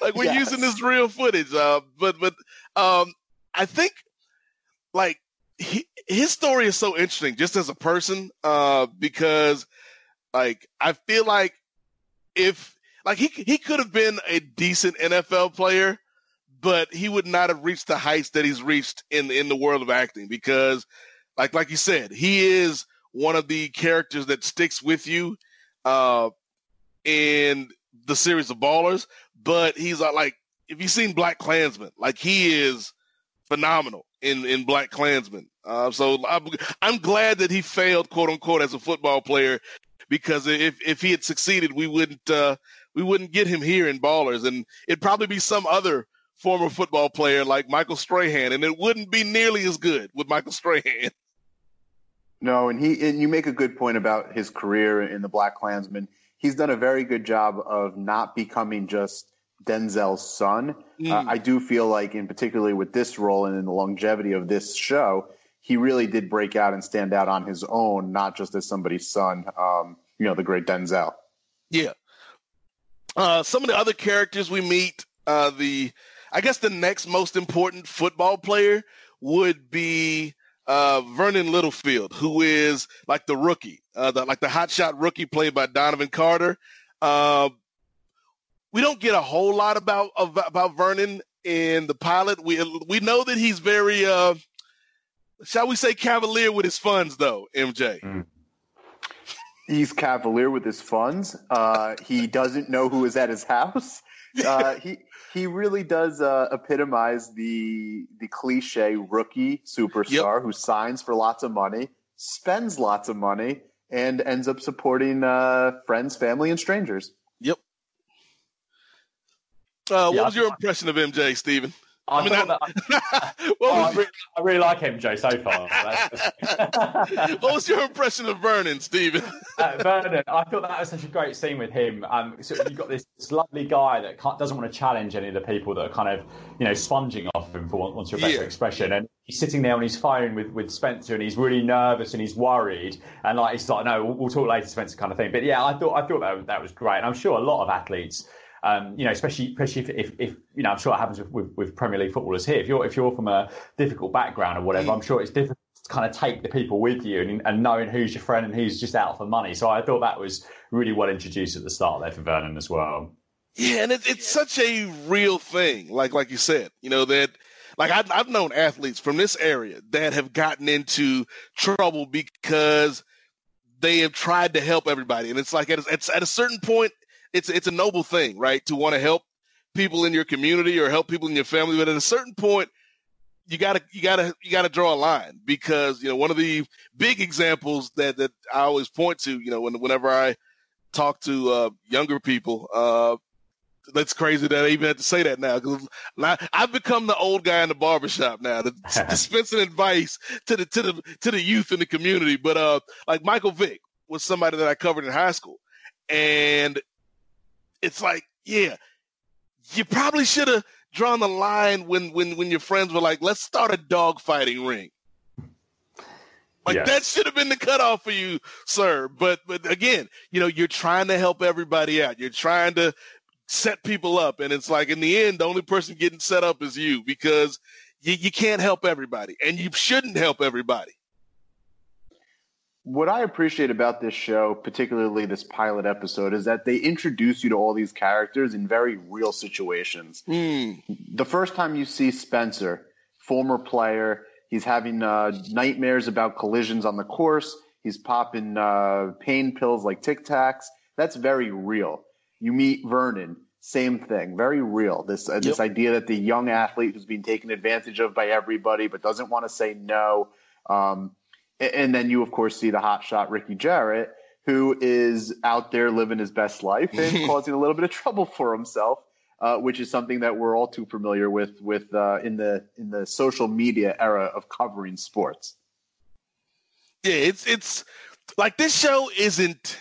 like we're Yes. using this real footage. Uh, but but um, I think like he, his story is so interesting, just as a person, uh, because like I feel like if like he he could have been a decent NFL player, but he would not have reached the heights that he's reached in in the world of acting because like like you said, he is one of the characters that sticks with you uh in the series of ballers, but he's uh, like if you've seen BlacKkKlansman, like he is phenomenal in in BlacKkKlansman. Uh, so I'm, I'm glad that he failed, quote unquote, as a football player, because if if he had succeeded, we wouldn't uh, we wouldn't get him here in Ballers, and it'd probably be some other former football player like Michael Strahan, and it wouldn't be nearly as good with Michael Strahan. No, and he and you make a good point about his career in the BlacKkKlansman. He's done a very good job of not becoming just Denzel's son. Mm. Uh, I do feel like, in particularly with this role and in the longevity of this show, he really did break out and stand out on his own, not just as somebody's son. Um, you know, the great Denzel. Yeah. Uh, some of the other characters we meet, uh, the I guess the next most important football player would be uh, Vernon Littlefield, who is like the rookie, uh, the, like the hotshot rookie played by Donovan Carter. Uh, we don't get a whole lot about about Vernon in the pilot. We we know that he's very, uh, shall we say, cavalier with his funds, though. MJ. He's cavalier with his funds. Uh, he doesn't know who is at his house. Uh, he he really does uh, epitomize the the cliche rookie superstar who signs for lots of money, spends lots of money, and ends up supporting uh, friends, family, and strangers. Yep. Uh, what Yeah, was your impression of MJ, Steven? I, mean, I- that, what, Oh, I, really, I really like MJ so far. What was your impression of Vernon, Steven? uh, Vernon, I thought that was such a great scene with him. Um, so you've got this, this lovely guy that can't, doesn't want to challenge any of the people that are kind of, you know, sponging off him, for want want of a better Yeah. expression. And he's sitting there on his phone with, with Spencer, and he's really nervous and he's worried. And like he's like, no, we'll, we'll talk later, Spencer, kind of thing. But yeah, I thought I thought that that was great. And I'm sure a lot of athletes. Um, you know, especially especially if, if, if you know, I'm sure it happens with, with, with Premier League footballers here. If you're if you're from a difficult background or whatever, I'm sure it's difficult to kind of take the people with you and, and knowing who's your friend and who's just out for money. So I thought that was really well introduced at the start there for Vernon as well. Yeah, and it, it's such a real thing. Like like you said, you know that. Like I've, I've known athletes from this area that have gotten into trouble because they have tried to help everybody, and it's like at a, it's at a certain point, it's it's a noble thing, right, to want to help people in your community or help people in your family. But at a certain point, you gotta you gotta you gotta draw a line because you know one of the big examples that that I always point to, you know, when, whenever I talk to uh, younger people, uh, that's crazy that I even have to say that now because I've become the old guy in the barbershop now, the, dispensing advice to the to the to the youth in the community. But uh, like Michael Vick was somebody that I covered in high school, and it's like, yeah, you probably should have drawn the line when when when your friends were like, let's start a dog fighting ring. Like yes. that should have been the cutoff for you, sir. But but again, you know, you're trying to help everybody out. You're trying to set people up. And it's like in the end, the only person getting set up is you because you, you can't help everybody and you shouldn't help everybody. What I appreciate about this show, particularly this pilot episode, is that they introduce you to all these characters in very real situations. Mm. The first time you see Spencer, former player, he's having uh, nightmares about collisions on the course. He's popping uh, pain pills like Tic Tacs. That's very real. You meet Vernon, same thing, very real. This uh, this idea that the young athlete who's being taken advantage of by everybody but doesn't want to say no. Um, and, then you of course see the hotshot Ricky Jarrett, who is out there living his best life and causing a little bit of trouble for himself. Uh, which is something that we're all too familiar with with uh, in the in the social media era of covering sports. Yeah, it's it's like this show isn't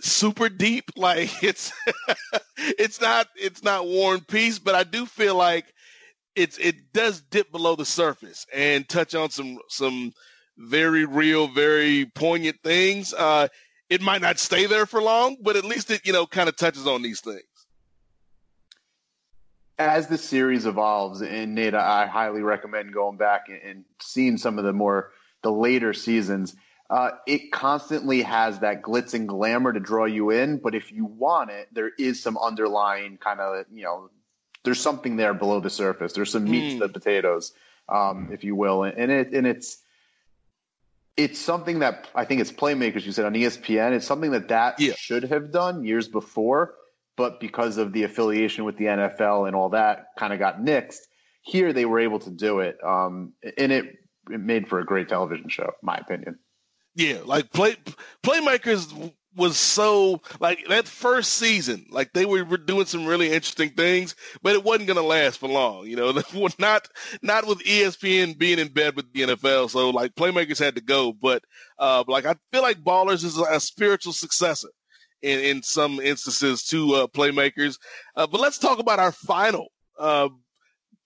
super deep. Like it's it's not it's not War and Peace, but I do feel like it's it does dip below the surface and touch on some some very real, very poignant things. Uh, it might not stay there for long, but at least it you know kind of touches on these things. As the series evolves, and Nate, I highly recommend going back and, seeing some of the more the later seasons uh, it constantly has that glitz and glamour to draw you in. But if you want it, there is some underlying kind of, you know, there's something there below the surface. There's some meat mm. to the potatoes, um, if you will. And it, and it's, it's something that I think it's playmakers. You said on ESPN, it's something that that yeah. should have done years before, but because of the affiliation with the NFL and all that, kind of got nixed. Here, they were able to do it, um, and it it made for a great television show, my opinion. Yeah, like play playmakers was so like that first season, like they were doing some really interesting things, but it wasn't going to last for long. You know, not not with ESPN being in bed with the NFL. So like playmakers had to go, but uh, like I feel like Ballers is a, spiritual successor in in some instances to uh, playmakers. Uh, but let's talk about our final uh,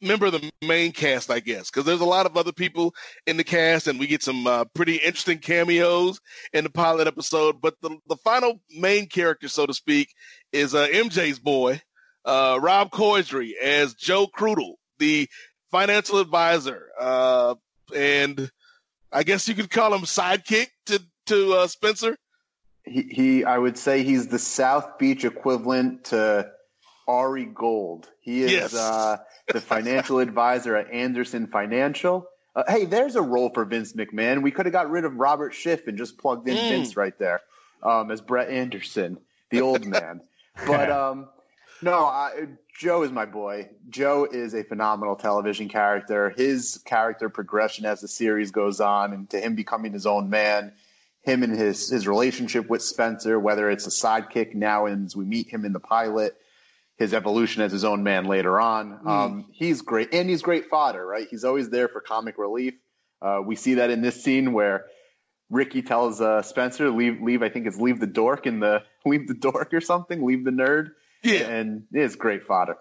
member of the main cast, I guess, because there's a lot of other people in the cast, and we get some uh, pretty interesting cameos in the pilot episode. But the the final main character, so to speak, is uh, MJ's boy, uh, Rob Corddry, as Joe Krutel, the financial advisor, uh, and I guess you could call him sidekick to to uh, Spencer. He, he, I would say he's the South Beach equivalent to Ari Gold. He is. Yes. The financial advisor at Anderson Financial. Uh, hey, there's a role for Vince McMahon. We could have got rid of Robert Schiff and just plugged in mm. Vince right there um, as Brett Anderson, the old man. but um, no, I, Joe is my boy. Joe is a phenomenal television character. His character progression as the series goes on, and to him becoming his own man, him and his his relationship with Spencer, whether it's a sidekick now, and as we meet him in the pilot, his evolution as his own man later on. Mm. Um, he's great, and he's great fodder, right? He's always there for comic relief. Uh, we see that in this scene where Ricky tells uh, Spencer, "Leave, leave." I think it's leave the dork in the leave the dork or something. Leave the nerd. Yeah, and it's great fodder.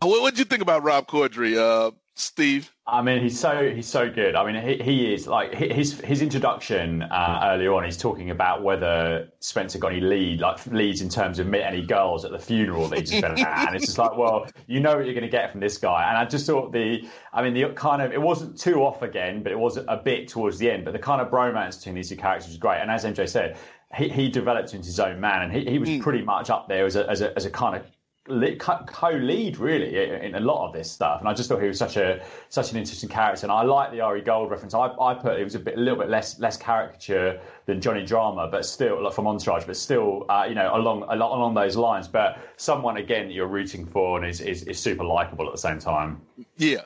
What would you think about Rob Corddry? Uh, Steve? I mean, he's so he's so good. I mean, he, he is like his his introduction uh, earlier on. He's talking about whether Spencer got any lead, like leads in terms of meet any girls at the funeral that he's just been at, and it's just like, well, you know what you're going to get from this guy. And I just thought the, I mean, the kind of it wasn't too off again, but it was a bit towards the end. But the kind of bromance between these two characters was great. And as MJ said, he, he developed into his own man, and he, he was mm. pretty much up there as a, as a, as a kind of co-lead really in a lot of this stuff, and I just thought he was such a such an interesting character. And I like the Ari Gold reference. I, I put it was a bit a little bit less less caricature than Johnny Drama, but still like from Entourage, but still uh, you know along along those lines. But someone again that you're rooting for and is is, is super likable at the same time. Yeah,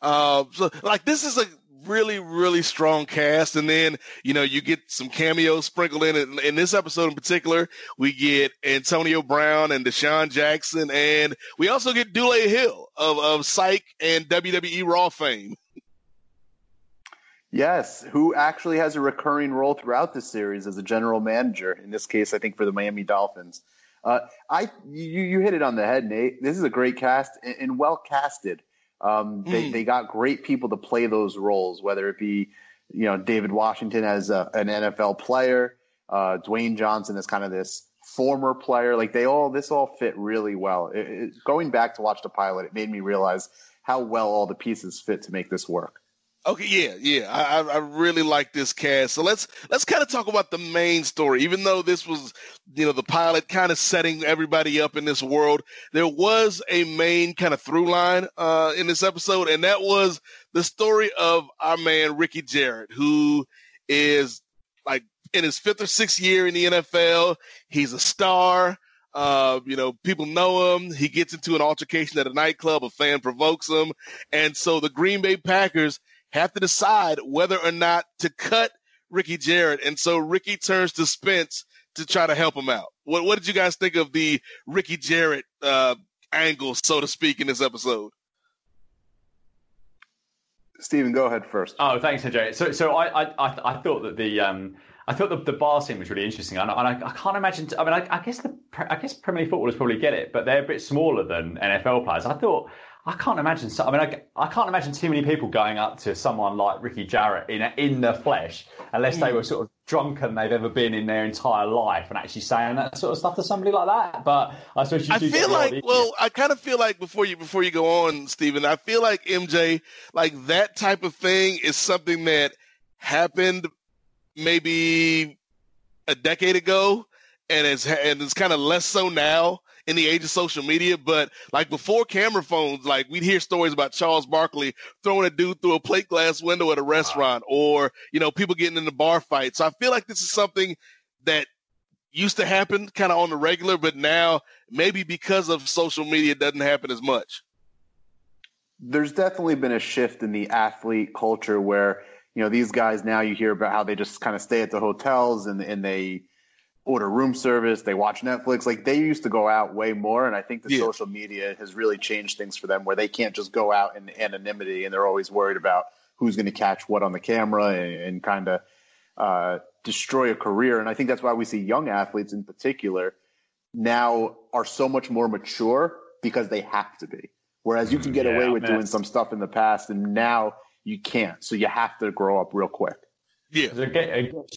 uh, so like this is a really, really strong cast. And then, you know, you get some cameos sprinkled in. In, in this episode in particular, we get Antonio Brown and DeSean Jackson. And we also get Dule Hill of, of Psych and WWE Raw fame. Yes, who actually has a recurring role throughout the series as a general manager. In this case, I think for the Miami Dolphins. Uh, I you, you hit it on the head, Nate. This is a great cast and, and well casted. Um, they mm. they got great people to play those roles, whether it be you know David Washington as a, an NFL player, uh, Dwayne Johnson as kind of this former player. Like they all this all fit really well. It, it, going back to watch the pilot, it made me realize how well all the pieces fit to make this work. Okay, yeah, yeah, I, I really like this cast. So let's let's kind of talk about the main story. Even though this was, you know, the pilot kind of setting everybody up in this world, there was a main kind of through line uh, in this episode, and that was the story of our man Ricky Jarrett, who is like in his fifth or sixth year in the NFL. He's a star. Uh, you know, people know him. He gets into an altercation at a nightclub. A fan provokes him, and so the Green Bay Packers have to decide whether or not to cut Ricky Jarrett. And so Ricky turns to Spence to try to help him out. What, what did you guys think of the Ricky Jarrett uh, angle, so to speak, in this episode? Steven, go ahead first. Oh, thanks, Jay. So, so I, I, I thought that the, um, I thought the, the bar scene was really interesting, and I, and I, I can't imagine. I mean, I, I, guess the, I guess Premier League footballers probably get it, but they're a bit smaller than NFL players. I thought I can't imagine. I mean, I, I can't imagine too many people going up to someone like Ricky Jarrett in in the flesh, unless they were mm. sort of drunker than they've ever been in their entire life, and actually saying that sort of stuff to somebody like that. But I suppose you I feel like, well, I kind of feel like before you before you go on, Stephen, I feel like MJ, like that type of thing is something that happened maybe a decade ago, and it's and it's kind of less so now in the age of social media, but like before camera phones, like we'd hear stories about Charles Barkley throwing a dude through a plate glass window at a restaurant or, you know, people getting in the bar fight. So I feel like this is something that used to happen kind of on the regular, but now maybe because of social media it doesn't happen as much. There's definitely been a shift in the athlete culture where, you know, these guys now you hear about how they just kind of stay at the hotels and, and they, order room service, they watch Netflix. Like they used to go out way more, and I think the yeah. social media has really changed things for them, where they can't just go out in anonymity, and they're always worried about who's going to catch what on the camera and, and kind of uh, destroy a career. And I think that's why we see young athletes in particular now are so much more mature because they have to be. Whereas you can get yeah, away with man. doing some stuff in the past, and now you can't. So you have to grow up real quick. Yeah,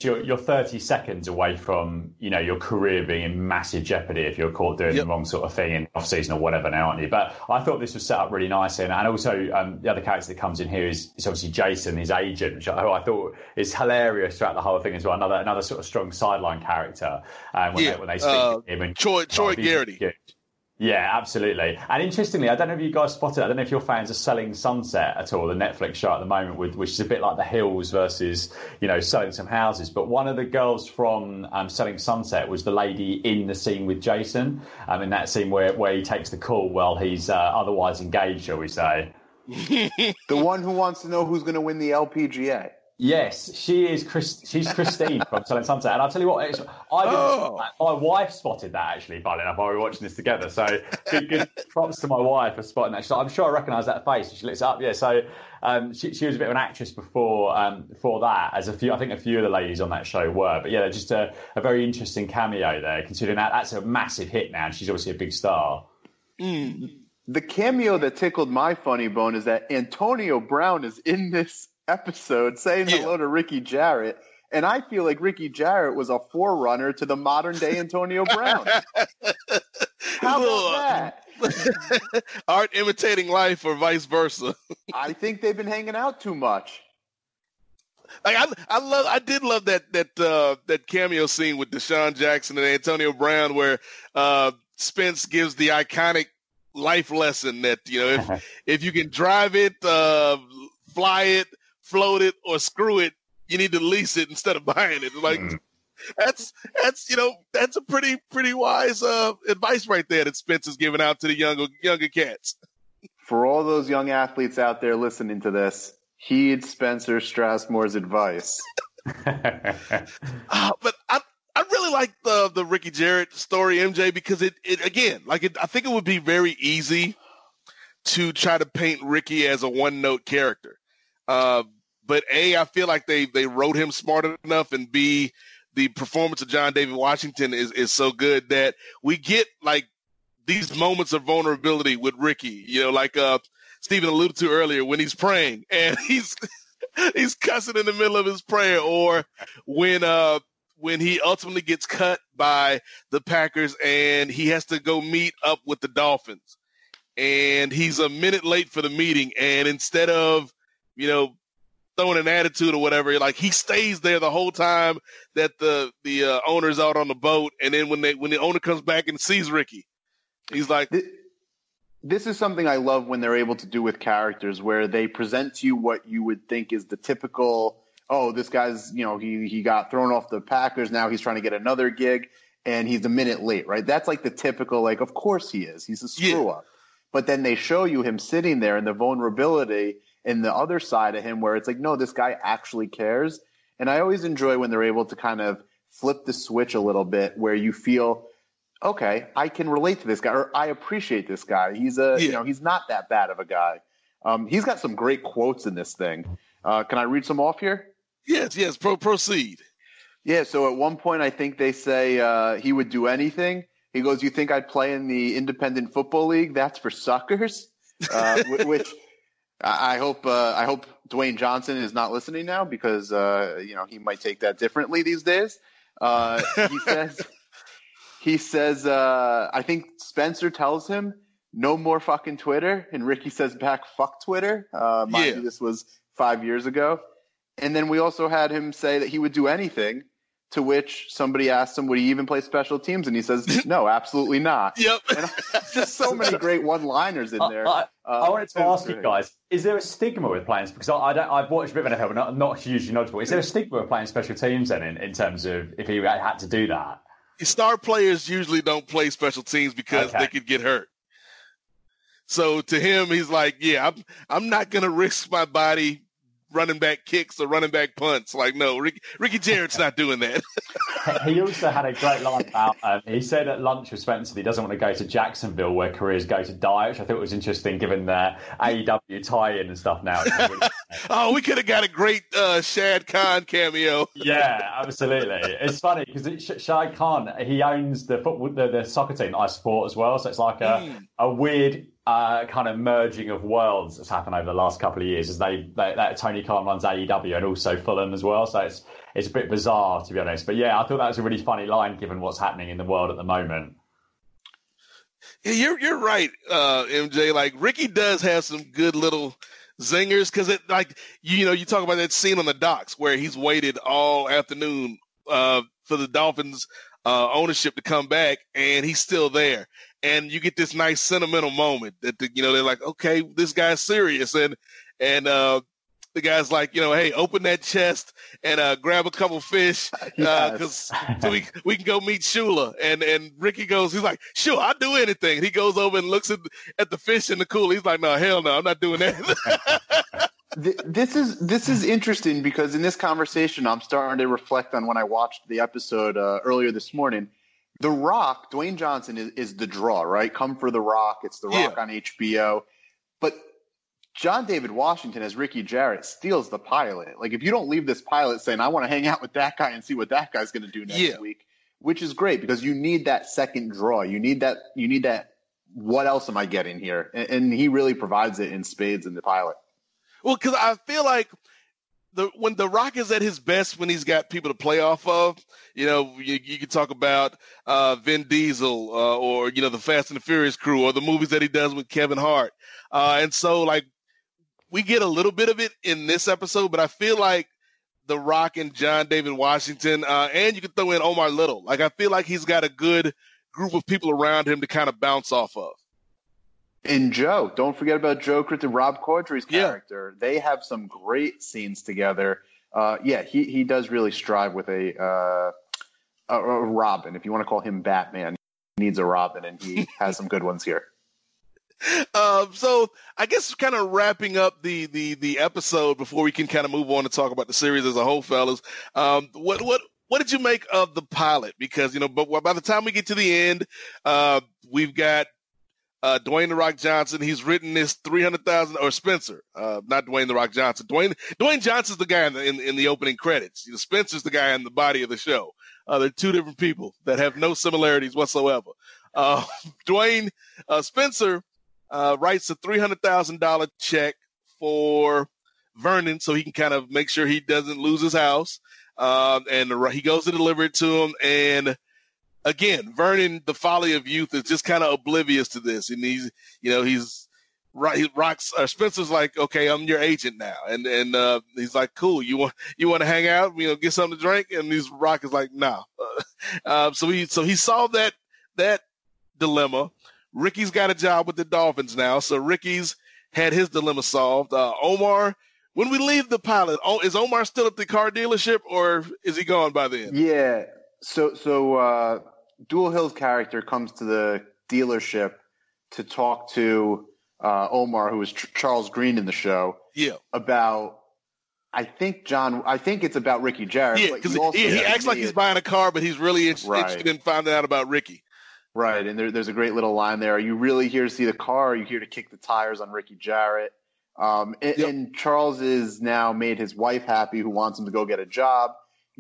you're, you're 30 seconds away from you know your career being in massive jeopardy if you're caught doing yep. the wrong sort of thing in off season or whatever now, aren't you? But I thought this was set up really nicely, and, and also um, the other character that comes in here is, is obviously Jason, his agent, which I, I, thought is hilarious throughout the whole thing as well. Another another sort of strong sideline character. Um, when, yeah. they, when they speak uh, to him and Troy Troy Garity. Yeah, absolutely. And interestingly, I don't know if you guys spotted. I don't know if you're fans are Selling Sunset at all, the Netflix show at the moment, with which is a bit like The Hills versus you know selling some houses. But one of the girls from um, Selling Sunset was the lady in the scene with Jason. Um, in that scene where where he takes the call while he's uh, otherwise engaged, shall we say? the one who wants to know who's going to win the LPGA. Yes, she is. Chris, she's Christine from Selling Sunset, and I'll tell you what. I oh. my wife spotted that actually. Funny enough, while we were watching this together. So good, good props to my wife for spotting that. I'm sure I recognise that face. She looks up. Yeah. So um, she, she, was a bit of an actress before um, before that, as a few. I think a few of the ladies on that show were. But yeah, just a, a very interesting cameo there. Considering that that's a massive hit now, and she's obviously a big star. Mm. The cameo that tickled my funny bone is that Antonio Brown is in this episode saying yeah. hello to Ricky Jarrett. And I feel like Ricky Jarrett was a forerunner to the modern day Antonio Brown. How about that? Art imitating life or vice versa. I think they've been hanging out too much. Like I, I love, I did love that that uh, that cameo scene with DeSean Jackson and Antonio Brown, where uh, Spence gives the iconic life lesson that you know if if you can drive it, uh, fly it, float it or screw it, you need to lease it instead of buying it. Like mm. that's that's you know that's a pretty pretty wise uh, advice right there that Spence is giving out to the younger younger cats. For all those young athletes out there listening to this, heed Spencer Strasmore's advice. Uh, but I I really like the the Ricky Jarrett story, MJ, because it, it again, like it, I think it would be very easy to try to paint Ricky as a one note character. Uh, but a, I feel like they they wrote him smart enough, and b, the performance of John David Washington is is so good that we get like these moments of vulnerability with Ricky. You know, like uh, Stephen alluded to earlier when he's praying and he's he's cussing in the middle of his prayer, or when uh when he ultimately gets cut by the Packers and he has to go meet up with the Dolphins. And he's a minute late for the meeting. And instead of, you know, throwing an attitude or whatever, like he stays there the whole time that the the uh, owner's out on the boat. And then when they when the owner comes back and sees Ricky, he's like, this is something I love when they're able to do with characters where they present to you what you would think is the typical oh, this guy's, you know, he he got thrown off the Packers, now he's trying to get another gig and he's a minute late, right? That's like the typical like of course he is. He's a screw Yeah. up. But then they show you him sitting there and the vulnerability in the other side of him where it's like no, this guy actually cares. And I always enjoy when they're able to kind of flip the switch a little bit where you feel okay, I can relate to this guy, or I appreciate this guy. He's a, you know, he's not that bad of a guy. Um, he's got some great quotes in this thing. Uh, can I read some off here? Yes, yes. Pro- proceed. Yeah. So at one point, I think they say uh, he would do anything. He goes, "You think I'd play in the Independent Football League? That's for suckers." Uh, wh- which I hope uh, I hope Dwayne Johnson is not listening now because uh, you know he might take that differently these days. Uh, he says he says uh, I think Spencer tells him no more fucking Twitter, and Ricky says back fuck Twitter. Uh, mind Yeah. you, this was five years ago. And then we also had him say that he would do anything. To which somebody asked him, "Would he even play special teams?" And he says, "No, absolutely not." Yep. And just so many great one-liners in there. I, I Uh, wanted to it was ask you guys: Is there a stigma with playing? Because I, I don't, I've watched a bit of NFL, but not, not hugely knowledgeable. Is there a stigma with playing special teams then, in, in terms of if he had to do that? Star players usually don't play special teams because Okay. they could get hurt. So to him, he's like, "Yeah, I'm I'm not gonna risk my body running back kicks or running back punts. Like, no, Ricky, Ricky Jarrett's not doing that." he also had a great line about. Um, he said at lunch with Spencer that he doesn't want to go to Jacksonville where careers go to die, which I thought was interesting given the AEW tie-in and stuff now. oh, we could have got a great uh, Shad Khan cameo. Yeah, absolutely. It's funny because Sh- Shahid Khan he owns the football, the, the soccer team I support as well. So it's like a Mm. a weird uh, kind of merging of worlds that's happened over the last couple of years. is they, they that Tony Khan runs AEW and also Fulham as well. So it's it's a bit bizarre to be honest. But yeah, I thought that was a really funny line given what's happening in the world at the moment. Yeah, you're you're right, uh, MJ. Like Ricky does have some good little zingers because it like you know you talk about that scene on the docks where he's waited all afternoon uh, for the Dolphins uh, ownership to come back and he's still there, and you get this nice sentimental moment that the, you know they're like, okay, this guy's serious, and and uh, the guy's like, you know, hey, open that chest and uh, grab a couple fish because so we we can go meet Shula. And and Ricky goes, he's like, sure, I'll do anything. And he goes over and looks at at the fish in the cooler. He's like, no, hell no, I'm not doing that. This is this is interesting because in this conversation, I'm starting to reflect on when I watched the episode uh, earlier this morning. The Rock, Dwayne Johnson is, is the draw, right? Come for the Rock. It's the Rock on HBO. But John David Washington as Ricky Jarrett steals the pilot. Like if you don't leave this pilot saying, "I want to hang out with that guy and see what that guy's going to do next Yeah. week," which is great because you need that second draw. You need that. You need that. What else am I getting here? And, and he really provides it in spades in the pilot. well, because I feel like the when the Rock is at his best when he's got people to play off of, you know, you, you talk about uh, Vin Diesel uh, or you know the Fast and the Furious crew or the movies that he does with Kevin Hart, uh, and so like we get a little bit of it in this episode, but I feel like the Rock and John David Washington, uh, and you can throw in Omar Little. Like I feel like he's got a good group of people around him to kind of bounce off of. And Joe, don't forget about Joe Crit and Rob Corddry's character. They have some great scenes together. Uh, yeah, he, he does really strive with a, uh, a, a Robin. If you want to call him Batman, he needs a Robin, and he has some good ones here. um, so I guess kind of wrapping up the, the the episode before we can kind of move on to talk about the series as a whole, fellas. Um, what what what did you make of the pilot? Because you know, but by the time we get to the end, uh, we've got uh, Dwayne the Rock Johnson. He's written this three hundred thousand or Spencer, uh, not Dwayne the Rock Johnson. Dwayne Dwayne Johnson's the guy in the in, in the opening credits. You know, Spencer's the guy in the body of the show. Uh, they're two different people that have no similarities whatsoever. Uh, Dwayne uh, Spencer uh, writes a three hundred thousand dollar check for Vernon so he can kind of make sure he doesn't lose his house. Um, and he goes to deliver it to him and again, Vernon, the folly of youth, is just kind of oblivious to this, and he's, you know, he's right. He rocks. Uh, Spencer's like, okay, I'm your agent now, and and uh, he's like, cool. You want you want to hang out? You know, get something to drink? And he's Rock is like. Nah. so he so he solved that that dilemma. Ricky's got a job with the Dolphins now, so Ricky's had his dilemma solved. Uh, Omar. When we leave the pilot, is Omar still at the car dealership or is he gone by then? Yeah. So so uh, Dule Hill's character comes to the dealership to talk to uh, Omar, who was Charles Green in the show. Yeah. About, I think John, I think it's about Ricky Jarrett. Yeah, because he, he, acts like he's buying a car, but he's really in- right. interested in finding out about Ricky. Right, and there, there's a great little line there. Are you really here to see the car? Are you here to kick the tires on Ricky Jarrett? Um, and, yep. and Charles is now made his wife happy, who wants him to go get a job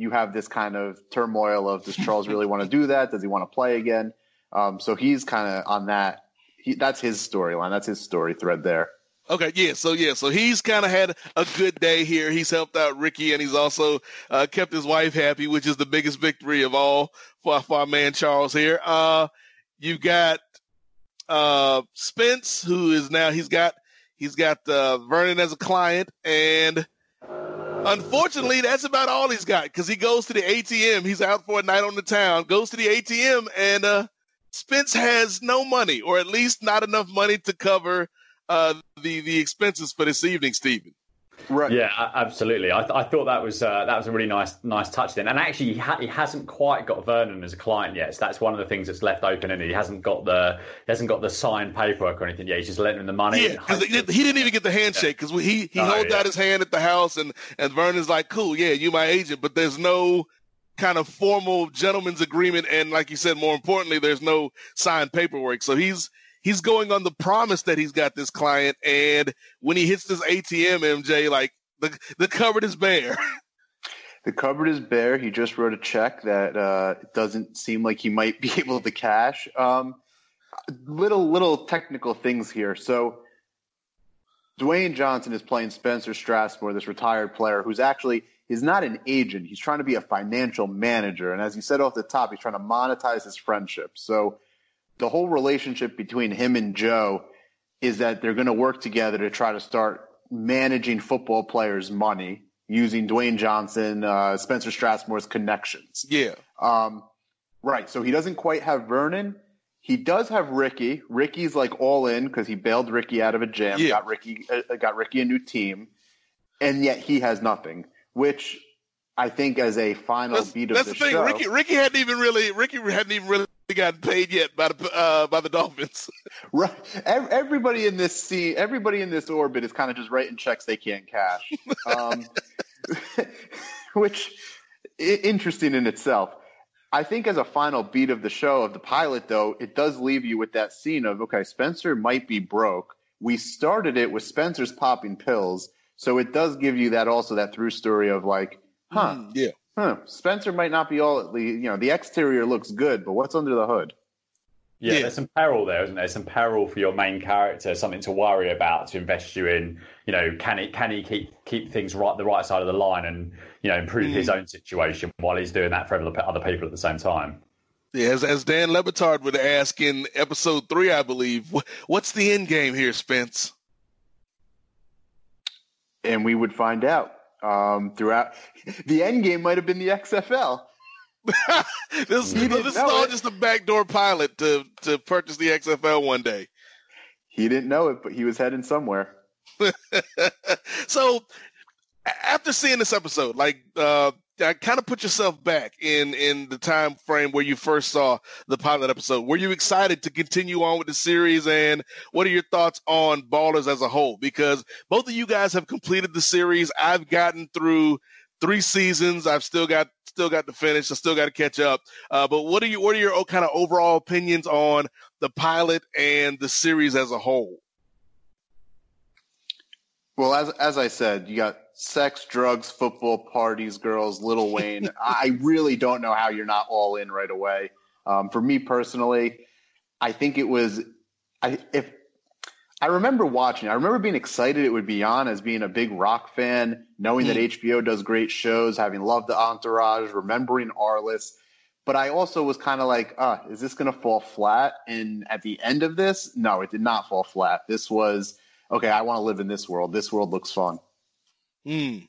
you have this kind of turmoil of does Charles really want to do that? Does he want to play again? Um, so he's kind of on that. He, that's his storyline. That's his story thread there. Okay, yeah, so yeah, so he's kind of had a good day here. He's helped out Ricky, and he's also uh, kept his wife happy, which is the biggest victory of all for, for our man Charles here. Uh, you've got uh, Spence, who is now he's got he's got uh, Vernon as a client, and Unfortunately, that's about all he's got because he goes to the ATM. He's out for a night on the town, goes to the ATM, and uh, Spence has no money, or at least not enough money to cover uh, the the expenses for this evening, Stephen. Right. Yeah, absolutely. I, th- I thought that was uh, that was a really nice nice touch then. And actually, he, ha- he hasn't quite got Vernon as a client yet. So that's one of the things that's left open. And he hasn't got the he hasn't got the signed paperwork or anything yet. He's just letting him the money. Yeah, because he didn't even get the handshake because he he oh, holds yeah. out his hand at the house, and and Vernon's like, "Cool, yeah, you my agent," but there's no kind of formal gentleman's agreement, and like you said, more importantly, there's no signed paperwork. So he's he's going on the promise that he's got this client, and when he hits this ATM, MJ, like the the cupboard is bare. The cupboard is bare. He just wrote a check that uh, doesn't seem like he might be able to cash. Um, little little technical things here. So Dwayne Johnson is playing Spencer Strasmore, this retired player who's actually he's not an agent. He's trying to be a financial manager, and as you said off the top, he's trying to monetize his friendship. So the whole relationship between him and Joe is that they're going to work together to try to start managing football players' money using Dwayne Johnson, uh, Spencer Strasmore's connections. Yeah. Um, right. So he doesn't quite have Vernon. He does have Ricky. Ricky's like all in because he bailed Ricky out of a jam. Yeah. Got Ricky uh, got Ricky a new team, and yet he has nothing. Which I think as a final that's, beat of that's the, the thing. show, Ricky Ricky hadn't even really Ricky hadn't even really gotten paid yet by the uh, by the Dolphins. right. Everybody in this scene, everybody in this orbit is kind of just writing checks they can't cash, um, which interesting in itself. I think as a final beat of the show of the pilot, though, it does leave you with that scene of okay, Spencer might be broke. We started it with Spencer's popping pills, so it does give you that also that through story of like, huh, mm, yeah, huh, Spencer might not be all, at the you know, the exterior looks good, but what's under the hood? Yeah, yeah, there's some peril there, isn't there? Some peril for your main character, something to worry about, to invest you in. You know, can he can he keep keep things right the right side of the line and you know improve mm. his own situation while he's doing that for other people at the same time? Yeah, as, as Dan Le Batard would ask in episode three, I believe, what's the end game here, Spence? And we would find out um, throughout. The end game might have been the XFL. this, this is all it. just a backdoor pilot to to purchase the XFL one day. He didn't know it, but he was heading somewhere. so, after seeing this episode, like uh, uh, kind of put yourself back in in the time frame where you first saw the pilot episode. Were you excited to continue on with the series? And what are your thoughts on Ballers as a whole? Because both of you guys have completed the series. I've gotten through three seasons. I've still got still got to finish. I still got to catch up. Uh, but what are you what are your kind of overall opinions on the pilot and the series as a whole? Well, as as I said, you got sex, drugs, football, parties, girls, Lil Wayne. I really don't know how you're not all in right away. Um, for me personally, I think it was. I if I remember watching. I remember being excited it would be on as being a big rock fan, knowing mm. that HBO does great shows, having loved the Entourage, remembering Arliss. But I also was kind of like, uh, is this going to fall flat? And at the end of this, no, it did not fall flat. This was okay. I want to live in this world. This world looks fun. Mm.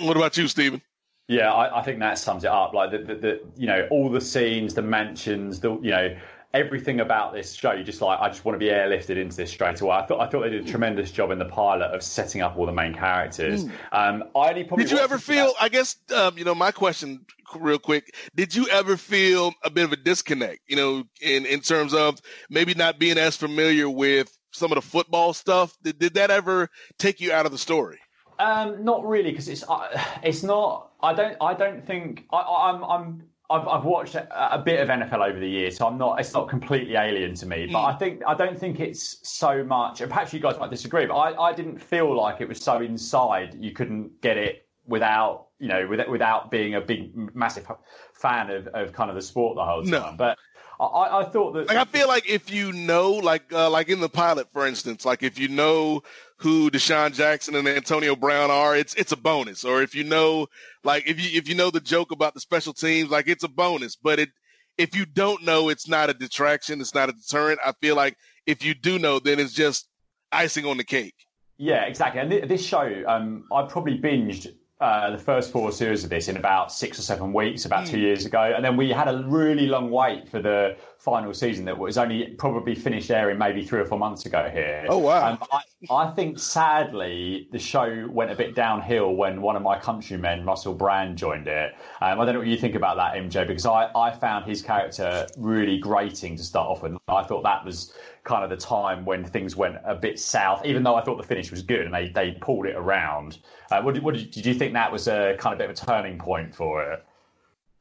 What about you, Stephen? Yeah, I, I, think that sums it up. Like the, the, the, you know, all the scenes, the mansions, the you know, everything about this show. You just like, I just want to be airlifted into this straight away. I thought, I thought they did a tremendous job in the pilot of setting up all the main characters. Mm. Um, I only probably did you ever feel? That. I guess um, you know, my question, real quick, did you ever feel a bit of a disconnect? You know, in in terms of maybe not being as familiar with some of the football stuff. Did, did that ever take you out of the story? Um, not really, because it's uh, it's not. I don't. I don't think. I, I'm. I'm. I've, I've watched a, a, bit of NFL over the years, so I'm not. It's not completely alien to me. But mm. I think I don't think it's so much. And perhaps you guys might disagree, but I, I didn't feel like it was so inside you couldn't get it without you know without, without being a big massive fan of, of kind of the sport the whole time. No. But I, I thought that like I feel like if you know, like uh, like in the pilot, for instance, like if you know who DeSean Jackson and Antonio Brown are, it's it's a bonus. Or if you know, like if you if you know the joke about the special teams, like it's a bonus. But it if you don't know, it's not a detraction. It's not a deterrent. I feel like if you do know, then it's just icing on the cake. Yeah, exactly. And this show, um, I probably binged uh, the first four series of this in about six or seven weeks about two hmm. years ago, and then we had a really long wait for the final season that was only probably finished airing maybe three or four months ago here. Oh wow! Um, I, I, think sadly the show went a bit downhill when one of my countrymen, Russell Brand, joined it. Um, I don't know what you think about that, MJ, because I, I found his character really grating to start off with. I thought that was kind of the time when things went a bit south, even though I thought the finish was good and they, they pulled it around. Uh, what, what, did you think that was a kind of bit of a turning point for it?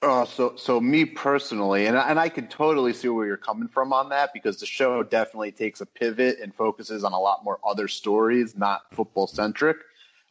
Uh, so, so me personally, and and I could totally see where you're coming from on that because the show definitely takes a pivot and focuses on a lot more other stories, not football centric.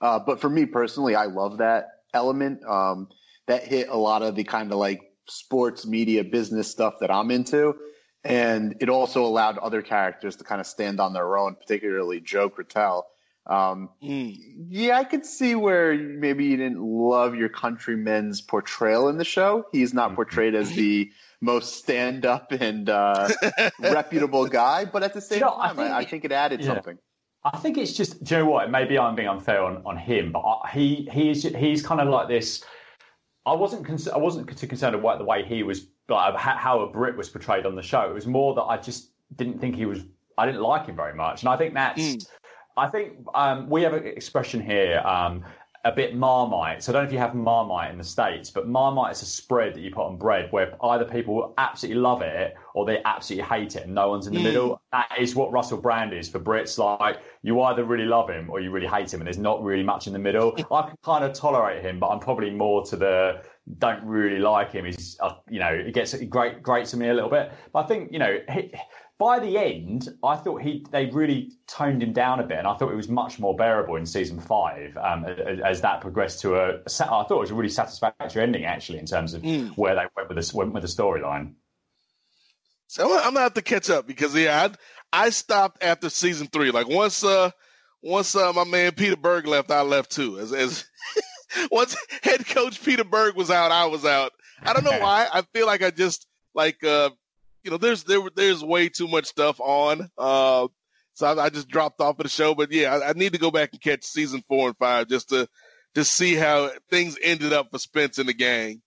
Uh, but for me personally, I love that element. Um, that hit a lot of the kind of like sports media business stuff that I'm into and it also allowed other characters to kind of stand on their own, particularly Joe Krutel. Um, mm. Yeah, I could see where maybe you didn't love your countryman's portrayal in the show. He's not portrayed as the most stand up and uh, reputable guy, but at the same you know, time, I think, I, I think, it added yeah. something. I think it's just, do you know what? Maybe I'm being unfair on, on him, but I, he he's he's kind of like this. I wasn't con- I wasn't too concerned about the way he was like how a Brit was portrayed on the show. It was more that I just didn't think he was. I didn't like him very much, and I think that's. Mm. I think um, we have an expression here, um, a bit marmite. So I don't know if you have marmite in the states, but marmite is a spread that you put on bread where either people absolutely love it or they absolutely hate it, and no one's in the mm. middle. That is what Russell Brand is for Brits. Like you either really love him or you really hate him, and there's not really much in the middle. I can kind of tolerate him, but I'm probably more to the don't really like him. He's, uh, you know, it gets great, great to me a little bit. But I think, you know, he, by the end, I thought he they really toned him down a bit, and I thought it was much more bearable in season five um, as, as, that progressed to a. I thought it was a really satisfactory ending, actually, in terms of mm. where they went with the went with the storyline. So I'm gonna have to catch up because yeah, I, I stopped after season three. Like once uh once uh, my man Peter Berg left, I left too. As as once head coach Peter Berg was out, I was out. I don't know why. I feel like I just like uh, you know, there's there there's way too much stuff on. Uh, so I, I just dropped off of the show. But yeah, I, I, need to go back and catch season four and five just to to see how things ended up for Spence and the gang.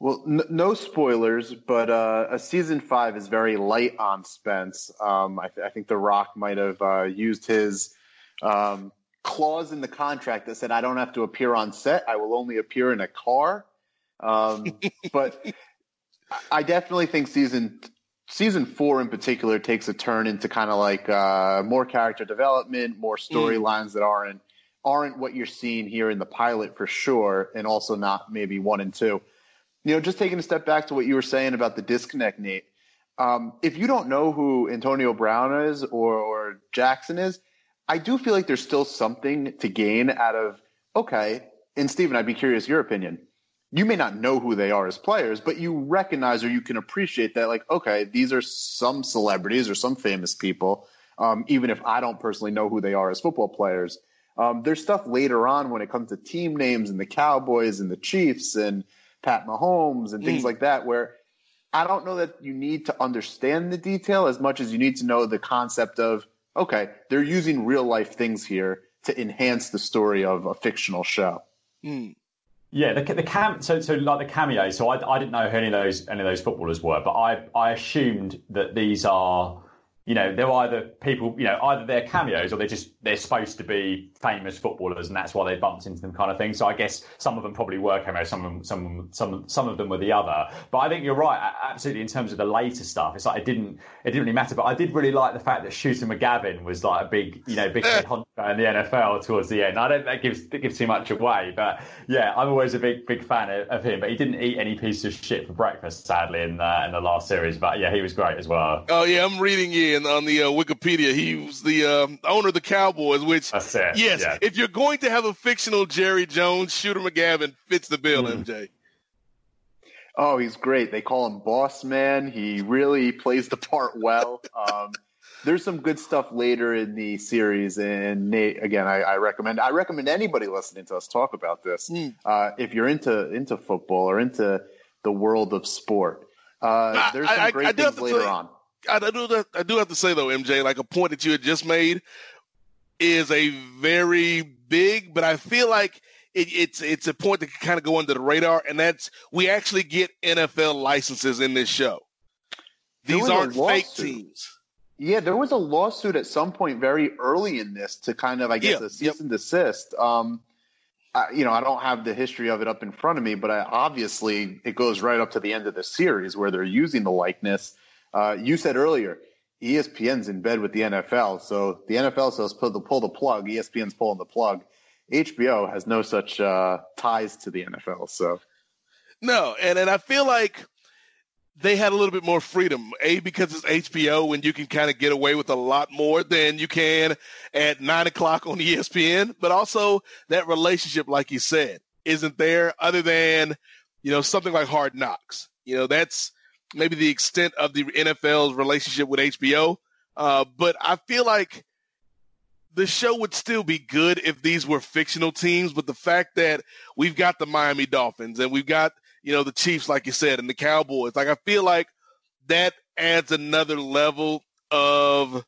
Well, n- no spoilers, but uh, a season five is very light on Spence. Um, I, th- I, think The Rock might have uh, used his um, clause in the contract that said I don't have to appear on set. I will only appear in a car. Um, but I definitely think season season four in particular takes a turn into kind of like uh, more character development, more storylines mm. that aren't aren't what you're seeing here in the pilot for sure, and also not maybe one and two. You know, just taking a step back to what you were saying about the disconnect, Nate. Um, if you don't know who Antonio Brown is or, or Jackson is, I do feel like there's still something to gain out of okay. And Stephen, I'd be curious your opinion you may not know who they are as players, but you recognize or you can appreciate that, like, okay, these are some celebrities or some famous people, um, even if I don't personally know who they are as football players. Um, there's stuff later on when it comes to team names and the Cowboys and the Chiefs and Pat Mahomes and things mm. like that, where I don't know that you need to understand the detail as much as you need to know the concept of, okay, they're using real life things here to enhance the story of a fictional show. Mm. Yeah, the, the cam so so like the cameo. So I, I didn't know who any of those any of those footballers were, but I I assumed that these are you know, they're either people, you know, either they're cameos or they're just they're supposed to be famous footballers, and that's why they bumped into them, kind of thing. So I guess some of them probably were cameos, some of them, some some some of them were the other. But I think you're right, absolutely. In terms of the later stuff, it's like it didn't it didn't really matter. But I did really like the fact that Shooter McGavin was like a big, you know, big honcho in the NFL towards the end. I don't that gives that gives too much away, but yeah, I'm always a big big fan of, of him. But he didn't eat any piece of shit for breakfast, sadly, in the, in the last series. But yeah, he was great as well. Oh yeah, I'm reading you on the uh, Wikipedia. He was the um, owner of the Cowboys, which That's it. yes, yeah. if you're going to have a fictional Jerry Jones, Shooter McGavin fits the bill, mm. MJ. Oh, he's great. They call him Boss Man. He really plays the part well. Um, there's some good stuff later in the series, and Nate, again, I, I, recommend. I recommend anybody listening to us talk about this. Mm. Uh, if you're into into football or into the world of sport, uh, there's some I, great things later on. I do, I do have to say though, MJ, like a point that you had just made is a very big, but I feel like it, it's it's a point that can kind of go under the radar, and that's we actually get NFL licenses in this show. These aren't fake teams. Yeah, there was a lawsuit at some point very early in this to kind of, I guess, yeah, a cease yep. and desist. Um, I, you know, I don't have the history of it up in front of me, but I, obviously it goes right up to the end of the series where they're using the likeness uh, you said earlier, ESPN's in bed with the NFL, so the NFL says pull the pull the plug. ESPN's pulling the plug. HBO has no such uh, ties to the NFL, so no, and and I feel like they had a little bit more freedom. A because it's HBO and you can kind of get away with a lot more than you can at nine o'clock on ESPN. But also that relationship, like you said, isn't there other than you know something like Hard Knocks. You know that's maybe the extent of the NFL's relationship with HBO. Uh, but I feel like the show would still be good if these were fictional teams. But the fact that we've got the Miami Dolphins and we've got, you know, the Chiefs, like you said, and the Cowboys, like I feel like that adds another level of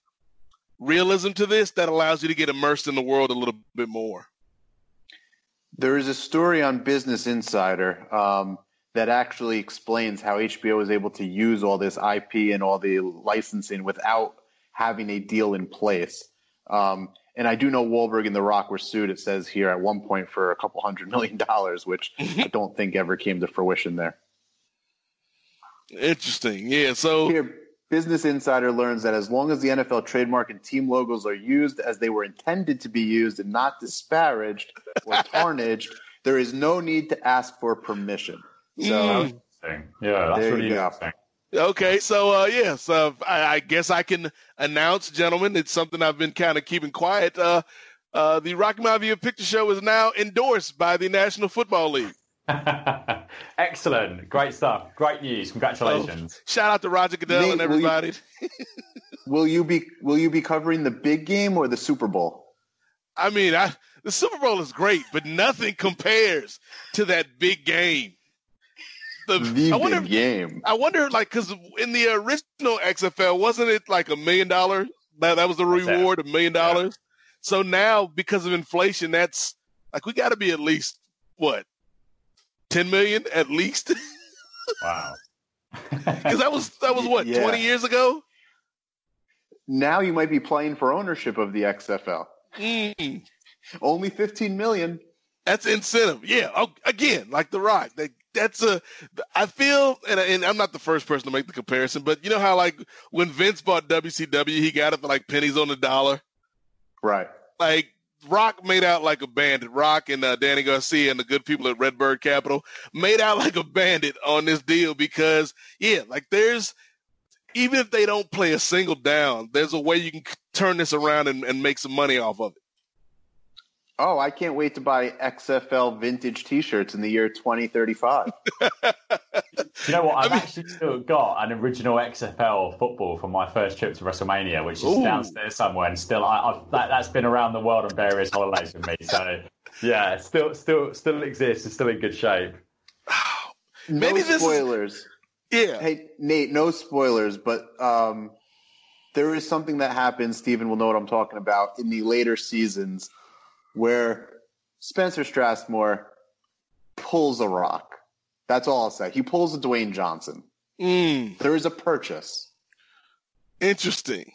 realism to this that allows you to get immersed in the world a little bit more. There is a story on Business Insider. Um, that actually explains how HBO is able to use all this IP and all the licensing without having a deal in place. Um, and I do know Wahlberg and The Rock were sued. It says here at one point for a couple hundred million dollars, which I don't think ever came to fruition there. Interesting, yeah. So here, Business Insider learns that as long as the NFL trademark and team logos are used as they were intended to be used and not disparaged or tarnished, there is no need to ask for permission. So mm. yeah, that's really interesting. Okay, so uh, yes, uh, I, I, guess I can announce, gentlemen, it's something I've been kind of keeping quiet. Uh, uh, the Rocky Mountain Picture Show is now endorsed by the National Football League. Excellent, great stuff, great news, congratulations! Oh, shout out to Roger Goodell Nate, and everybody. Will you, will you, be Will you be covering the big game or the Super Bowl? I mean, I, the Super Bowl is great, but nothing compares to that big game the, the I wonder, game. I wonder, like, because in the original XFL, wasn't it like a million dollars? That that was the reward, a million dollars. So now, because of inflation, that's like we got to be at least what ten million at least. wow. Because that was that was what yeah. twenty years ago. Now you might be playing for ownership of the XFL. Mm. Only 15 million. That's incentive. Yeah. Oh, again, like The Rock. They, that's a. I feel, and, and I'm not the first person to make the comparison, but you know how like when Vince bought WCW, he got it for like pennies on the dollar. Right. Like Rock made out like a bandit. Rock and uh, Dany Garcia and the good people at Redbird Capital made out like a bandit on this deal because, yeah, like there's even if they don't play a single down, there's a way you can turn this around and, and make some money off of it. Oh, I can't wait to buy XFL vintage T-shirts in the year 2035. you know what? I've I mean, actually still got an original XFL football from my first trip to WrestleMania, which is ooh. downstairs somewhere, and still, I, that, has been around the world on various holidays with me. So, yeah, still, still, still exists. It's still in good shape. Maybe no spoilers. Is, yeah. Hey, Nate, no spoilers, but um, there is something that happens. Stephen will know what I'm talking about in the later seasons where Spencer Strasmore pulls a rock. That's all I'll say. He pulls a Dwayne Johnson. Mm. There is a purchase. Interesting.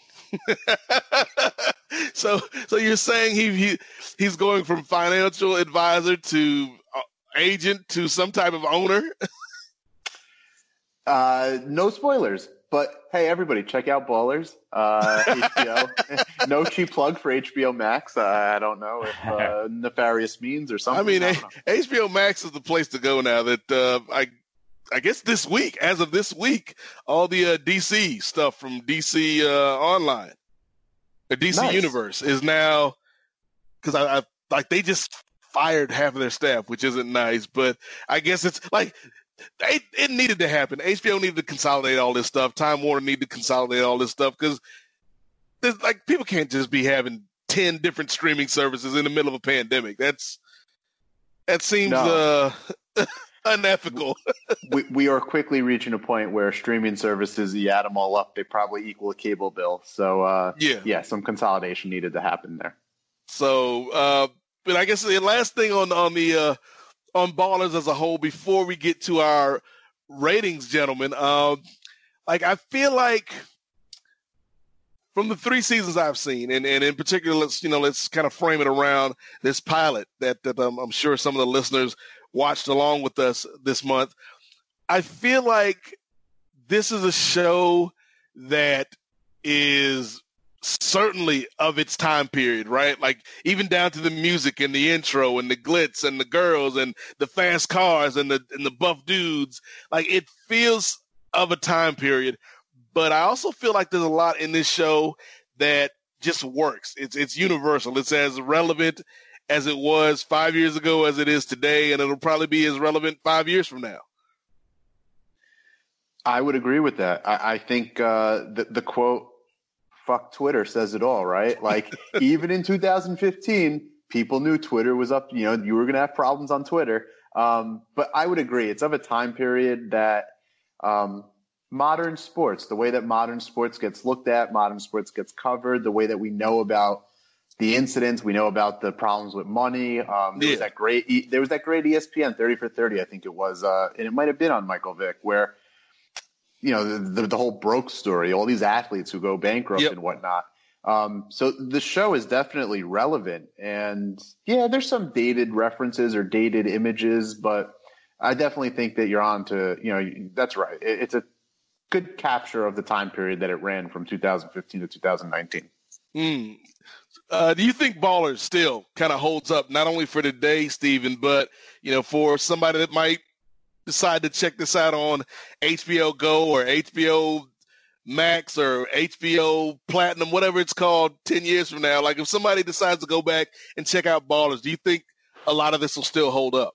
so, so you're saying he, he he's going from financial advisor to uh, agent to some type of owner? uh, no spoilers. But hey, everybody, check out Ballers, uh, HBO. no cheap plug for HBO Max. Uh, I don't know if uh, nefarious means or something. I mean, I HBO Max is the place to go now. That uh, I, I guess this week, as of this week, all the uh, DC stuff from DC uh, Online, the DC nice. Universe is now because I, I like they just fired half of their staff, which isn't nice. But I guess it's like it, it needed to happen. HBO needed to consolidate all this stuff. Time Warner needed to consolidate all this stuff because there's like people can't just be having ten different streaming services in the middle of a pandemic. That's that seems no. uh, unethical. we, we are quickly reaching a point where streaming services, you add them all up, they probably equal a cable bill. So uh, yeah, yeah, some consolidation needed to happen there. So, uh, but I guess the last thing on on the uh, on ballers as a whole before we get to our ratings, gentlemen. Um, like I feel like from the three seasons I've seen, and, and in particular, let's you know let's kind of frame it around this pilot that that um, I'm sure some of the listeners watched along with us this month. I feel like this is a show that is certainly of its time period, right? Like even down to the music and the intro and the glitz and the girls and the fast cars and the and the buff dudes. Like it feels of a time period, but I also feel like there's a lot in this show that just works. It's it's universal. It's as relevant as it was five years ago as it is today, and it'll probably be as relevant five years from now. I would agree with that. I, I think uh, the the quote fuck Twitter says it all, right? Like even in 2015, people knew Twitter was up. You know, you were going to have problems on Twitter. Um, but I would agree, it's of a time period that um, modern sports, the way that modern sports gets looked at, modern sports gets covered, the way that we know about the incidents, we know about the problems with money. Um, there yeah. was that great, there was that great ESPN 30 for 30, I think it was, uh, and it might have been on Michael Vick, where you know the, the whole broke story, all these athletes who go bankrupt yep. and whatnot. Um, so the show is definitely relevant, and yeah, there's some dated references or dated images, but I definitely think that you're on to you know that's right. It, it's a good capture of the time period that it ran from 2015 to 2019. Mm. Uh, do you think Ballers still kind of holds up not only for today, Stephen, but you know for somebody that might decide to check this out on HBO Go or HBO Max or HBO Platinum, whatever it's called, 10 years from now, like if somebody decides to go back and check out Ballers, do you think a lot of this will still hold up?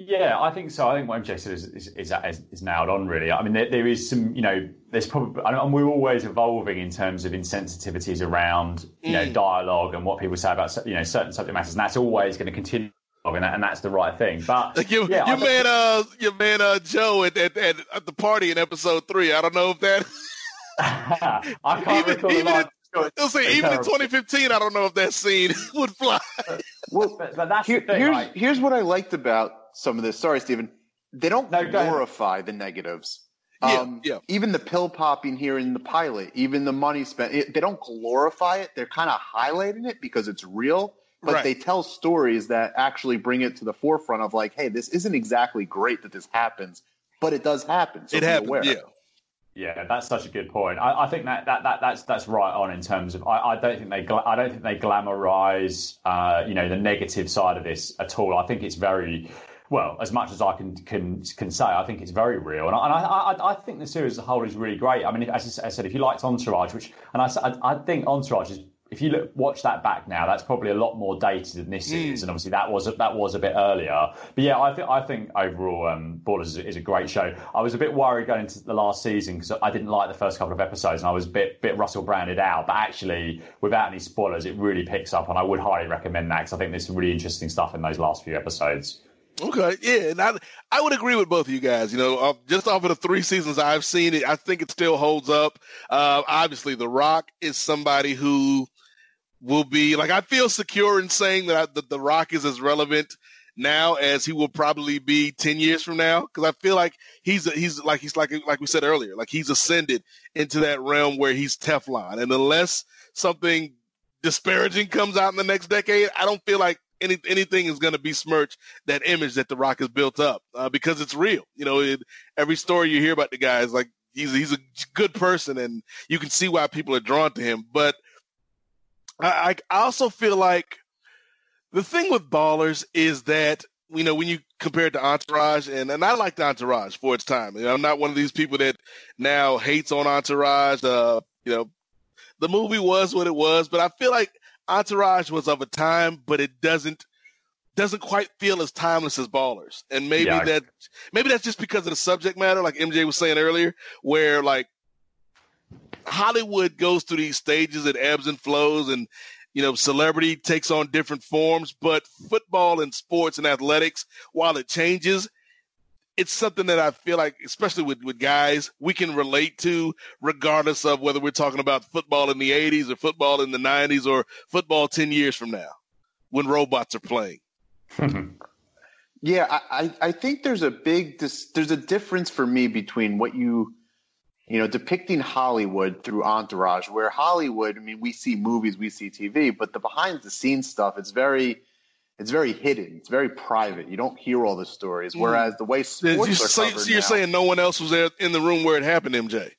Yeah, I think so. I think what MJ said is, is, is, is nailed on, really. I mean, there, there is some, you know, there's probably, and we're always evolving in terms of insensitivities around, you know, mm. dialogue and what people say about, you know, certain subject matters. And that's always going to continue and, and that's the right thing. But like your, yeah, your man, uh, your man, uh, Joe at, at, at, at, the party in episode three. I don't know if that. I can't even, recall even, in, say, even in 2015, I don't know if that scene would fly. well, but, but that's Here, thing, here's right? here's what I liked about some of this. Sorry, Stephen. They don't no, glorify the negatives. Yeah, um, yeah. Even the pill popping here in the pilot, even the money spent, it, they don't glorify it. They're kind of highlighting it because it's real but Right. they tell stories that actually bring it to the forefront of like, hey, this isn't exactly great that this happens, but it does happen. So It be happens, aware. yeah. Yeah, that's such a good point. I, I think that, that, that that's that's right on in terms of I, I don't think they gla- I don't think they glamorize uh, you know the negative side of this at all. I think it's very well as much as I can can can say. I think it's very real, and I, and I, I, I think the series as a whole is really great. I mean, as I said, if you liked Entourage, which and I I think Entourage is. If you look, watch that back now, that's probably a lot more dated than this is, and obviously that was a, that was a bit earlier. But yeah, I think I think overall, um, Ballers is, is a great show. I was a bit worried going into the last season because I didn't like the first couple of episodes, and I was a bit bit Russell branded out. But actually, without any spoilers, it really picks up, and I would highly recommend that because I think there's some really interesting stuff in those last few episodes. Okay, yeah, and I, I would agree with both of you guys. You know, uh, just off of the three seasons I've seen it, I think it still holds up. Uh, obviously, The Rock is somebody who will be like I feel secure in saying that, I, that The Rock is as relevant now as he will probably be ten years from now because I feel like he's he's like he's like like we said earlier, like he's ascended into that realm where he's Teflon, and unless something disparaging comes out in the next decade, I don't feel like any, anything is going to besmirch that image that The Rock has built up uh, because it's real. You know, it, every story you hear about the guy is like he's he's a good person, and you can see why people are drawn to him. But I, I also feel like the thing with Ballers is that you know when you compare it to Entourage, and and I liked Entourage for its time. You know, I'm not one of these people that now hates on Entourage. Uh, you know, the movie was what it was, but I feel like Entourage was of a time, but it doesn't doesn't quite feel as timeless as Ballers. And maybe Yeah. that maybe that's just because of the subject matter, like MJ was saying earlier, where like Hollywood goes through these stages, it ebbs and flows, and you know, celebrity takes on different forms. But football and sports and athletics, while it changes, it's something that I feel like, especially with, with guys, we can relate to, regardless of whether we're talking about football in the 80s or football in the 90s or football 10 years from now when robots are playing. Yeah, I I think there's a big there's a difference for me between what you you know depicting Hollywood through Entourage, where Hollywood, I mean, we see movies, we see TV, but the behind the scenes stuff, it's very it's very hidden, it's very private. You don't hear all the stories. Whereas the way You- sports are so, covered so you're now- saying no one else was there in the room where it happened, MJ?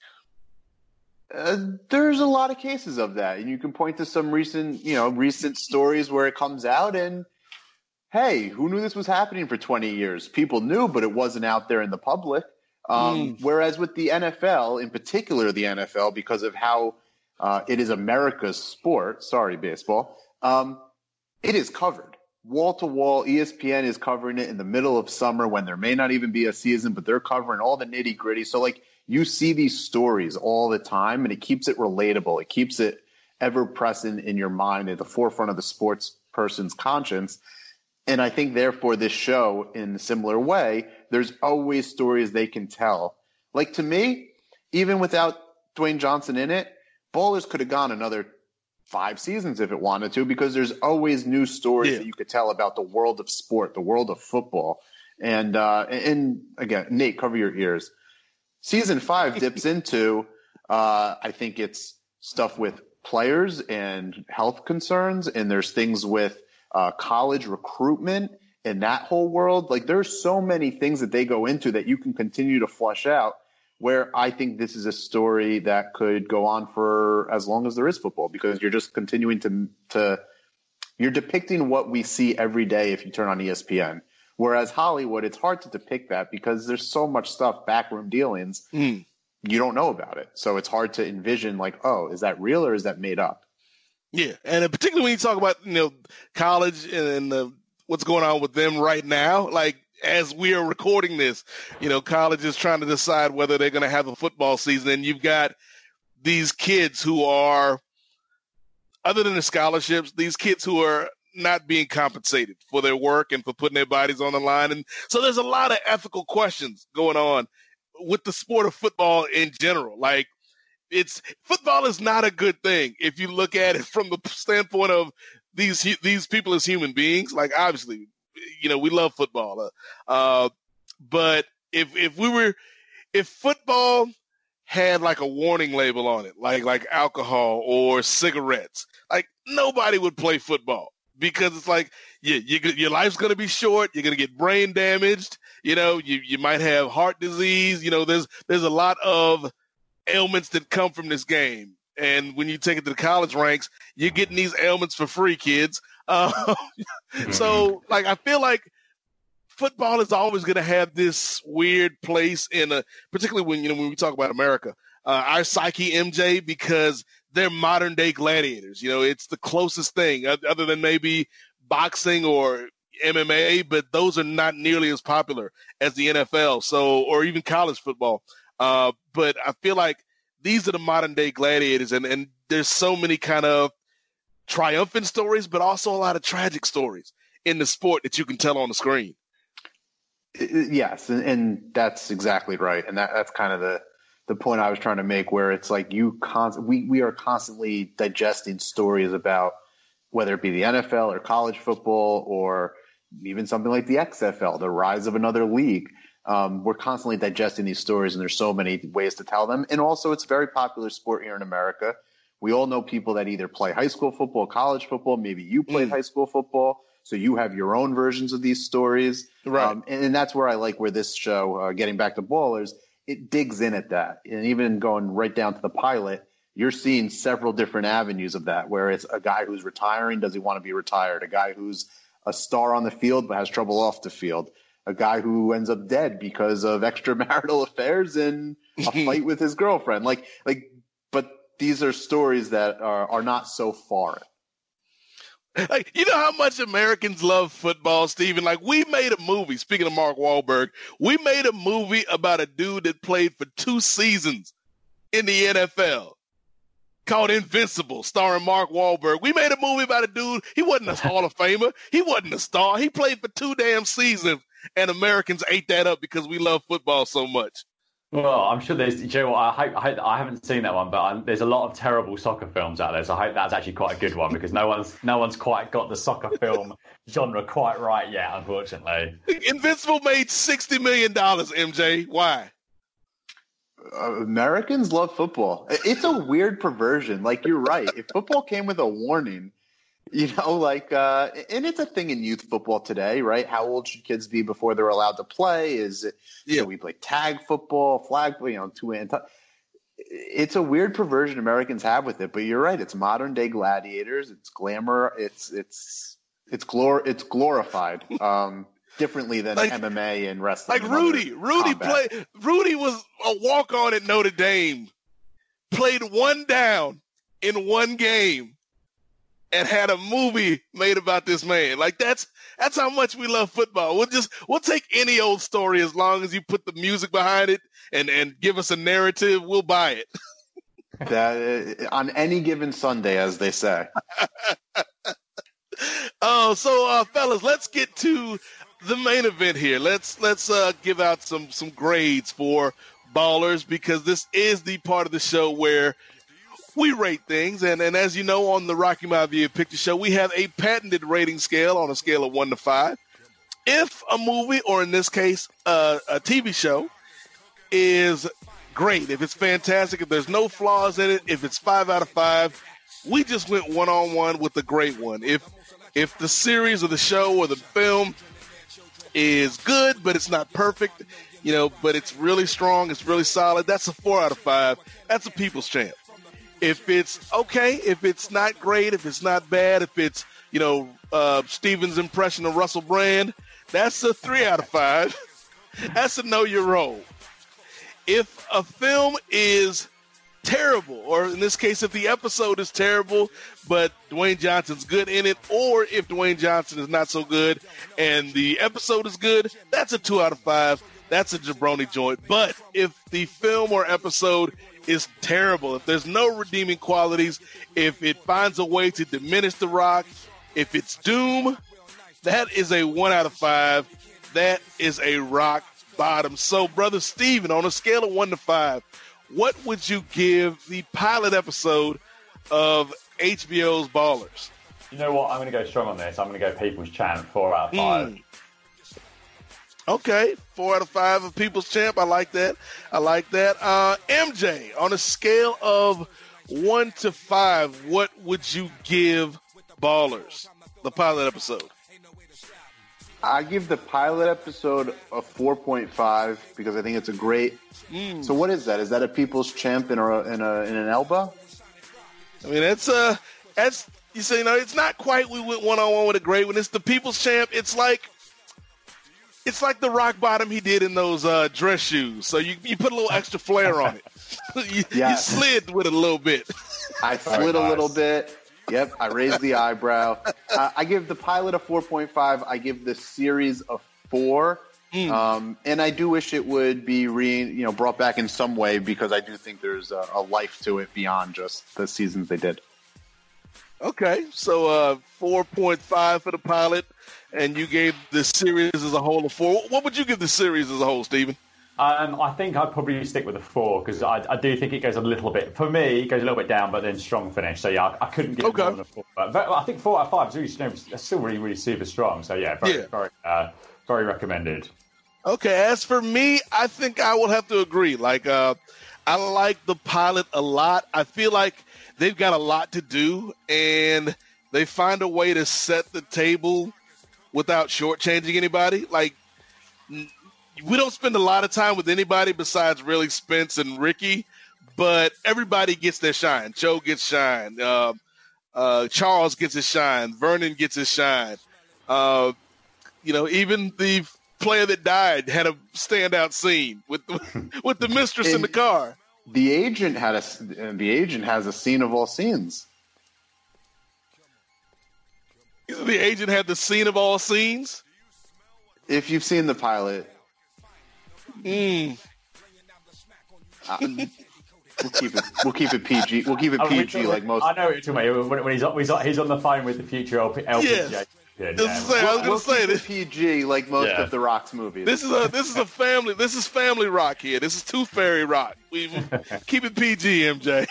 Uh, there's a lot of cases of that, and you can point to some recent, you know, recent stories where it comes out, and hey, who knew this was happening for 20 years? People knew, but it wasn't out there in the public. Um, Whereas with the NFL, in particular the NFL, because of how uh, it is America's sport, sorry, baseball, um, it is covered wall to wall. ESPN is covering it in the middle of summer when there may not even be a season, but they're covering all the nitty gritty. So, like, you see these stories all the time, and it keeps it relatable. It keeps it ever present in your mind, at the forefront of the sports person's conscience. And I think, therefore, this show, in a similar way, there's always stories they can tell. Like to me, even without Dwayne Johnson in it, Ballers could have gone another five seasons if it wanted to, because there's always new stories Yeah. that you could tell about the world of sport, the world of football. And uh, and again, Nate, cover your ears. Season five dips into, uh, I think it's stuff with players and health concerns, and there's things with uh, college recruitment and that whole world. Like there's so many things that they go into that you can continue to flush out. Where I think this is a story that could go on for as long as there is football, because you're just continuing to to you're depicting what we see every day if you turn on ESPN. Whereas Hollywood, it's hard to depict that because there's so much stuff, backroom dealings, Mm. you don't know about it. So it's hard to envision, like, oh, is that real or is that made up? Yeah, and particularly when you talk about you know college and uh, what's going on with them right now, like as we are recording this, you know, college is trying to decide whether they're going to have a football season, and you've got these kids who are, other than the scholarships, these kids who are not being compensated for their work and for putting their bodies on the line, and so there's a lot of ethical questions going on with the sport of football in general, like it's football is not a good thing if you look at it from the standpoint of these these people as human beings. Like obviously, you know, we love football, uh, uh, but if if we were if football had like a warning label on it, like like alcohol or cigarettes, like nobody would play football because it's like you, you, your life's to be short. You're to get brain damaged. You know, you, you might have heart disease. You know, there's, there's a lot of ailments that come from this game. And when you take it to the college ranks, you're getting these ailments for free, kids. Uh, so, like, I feel like football is always going to have this weird place in a, particularly when you know when we talk about America, uh, our psyche, MJ, because they're modern day gladiators. You know, it's the closest thing other than maybe boxing or MMA, but those are not nearly as popular as the NFL. So, or even college football. Uh, but I feel like these are the modern day gladiators, and and there's so many kind of triumphant stories, but also a lot of tragic stories in the sport that you can tell on the screen. Yes, and, and that's exactly right, and that, that's kind of the the point I was trying to make, where it's like you con- we we are constantly digesting stories about whether it be the NFL or college football or even something like the XFL, the rise of another league. Um, we're constantly digesting these stories, and there's so many ways to tell them. And also, it's a very popular sport here in America. We all know people that either play high school football, college football. Maybe you played mm. high school football, so you have your own versions of these stories. Right. Um, and, and, that's where I like where this show, uh, getting back to Ballers, it digs in at that. And even going right down to the pilot, you're seeing several different avenues of that, where it's a guy who's retiring. Does he want to be retired? A guy who's a star on the field but has trouble off the field a guy who ends up dead because of extramarital affairs and a fight with his girlfriend. Like, like, but these are stories that are, are not so foreign. Like, you know how much Americans love football, Steven? Like, we made a movie, speaking of Mark Wahlberg, we made a movie about a dude that played for two seasons in the NFL called Invincible, starring Mark Wahlberg. We made a movie about a dude. He wasn't a Hall of Famer. He wasn't a star. He played for two damn seasons and Americans ate that up because we love football so much. Well, I'm sure there's. You know what? I hope, I, hope, I haven't seen that one, but I'm, there's a lot of terrible soccer films out there. So I hope that's actually quite a good one because no one's no one's quite got the soccer film genre quite right yet, unfortunately. Invincible made sixty million dollars. MJ, why? Uh, Americans love football. It's a weird perversion. Like you're right. If football came with a warning, you know, like, uh, and it's a thing in youth football today, right? How old should kids be before they're allowed to play? Is it, yeah. we play tag football, flag, football, you know, two and it's a weird perversion Americans have with it, but you're right. It's modern day gladiators. It's glamour. It's, it's, it's glor, it's glorified, um, differently than like, MMA and wrestling. Like Rudy, Rudy played, Rudy was a walk on at Notre Dame, played one down in one game and had a movie made about this man. Like that's that's how much we love football. We'll just we'll take any old story as long as you put the music behind it and and give us a narrative. We'll buy it. that uh, on any given Sunday, as they say. oh, so uh, fellas, let's get to the main event here. Let's let's uh, give out some some grades for ballers because this is the part of the show where we rate things, and, and as you know, on the Rocky Mountain View Picture Show, we have a patented rating scale on a scale of one to five. If a movie, or in this case, uh, a TV show, is great, if it's fantastic, if there's no flaws in it, if it's five out of five, we just went one on one with the great one. If if the series or the show or the film is good, but it's not perfect, you know, but it's really strong, it's really solid, that's a four out of five. That's a people's champ if it's okay, if it's not great, if it's not bad, if it's you know uh, Steven's impression of Russell Brand, that's a three out of five. that's a know your role. If a film is terrible, or in this case, if the episode is terrible, but Dwayne Johnson's good in it, or if Dwayne Johnson is not so good and the episode is good, that's a two out of five. That's a jabroni joint. But if the film or episode is terrible. If there's no redeeming qualities, if it finds a way to diminish The Rock, if it's Doom, that is a one out of five. That is a rock bottom. So, brother Steven, on a scale of one to five, what would you give the pilot episode of HBO's Ballers? You know what? I'm going to go strong on this. I'm going to go People's Champ, four out of five. Mm. Okay, four out of five of People's Champ. I like that. I like that. Uh, MJ, on a scale of one to five, what would you give Ballers? the pilot episode? I give the pilot episode a 4.5 because I think it's a great. Mm. So what is that? Is that a people's champ in a in, a, in an elbow? I mean, that's uh, that's you say, you know, it's not quite we went one on one with a great one. It's the people's champ. It's like it's like the rock bottom he did in those uh, dress shoes. So you you put a little extra flair on it. you, Yeah. you slid with it a little bit. I slid a little bit. Yep, I raised the eyebrow. Uh, I give the pilot a 4.5. I give the series a four. Um, and I do wish it would be re, you know, brought back in some way because I do think there's a, a life to it beyond just the seasons they did. Okay, so uh, four point five for the pilot, and you gave the series as a whole a four. What would you give the series as a whole, Stephen? Um, I think I'd probably stick with a four because I, I do think it goes a little bit. For me, it goes a little bit down, but then strong finish. So yeah, I, I couldn't give it more than a four. But, but I think four out of five is really, you know, still really, really super strong. So yeah, very, Yeah. very, uh, very recommended. Okay, as for me, I think I will have to agree. Like, uh, I like the pilot a lot. I feel like they've got a lot to do, and they find a way to set the table without shortchanging anybody. Like, we don't spend a lot of time with anybody besides really Spence and Ricky, but everybody gets their shine. Joe gets shine. Uh, uh, Charles gets his shine. Vernon gets his shine. Uh, you know, even the player that died had a standout scene with the, with the mistress in the car. The agent had a the agent has a scene of all scenes. The agent had the scene of all scenes. If you've seen the pilot, Mm. uh, we'll keep it we'll keep it PG. We'll keep it we PG like most. I know what you're talking about. When, when he's, on, he's, on, he's on the phone with the future LP, LPGA. Yes. Yeah, yeah. say, I was gonna we'll say this. it PG like most Yeah. of the Rock's movies. This is a this is a family. This is family rock here. This is Tooth Fairy rock. We keep it PG, MJ.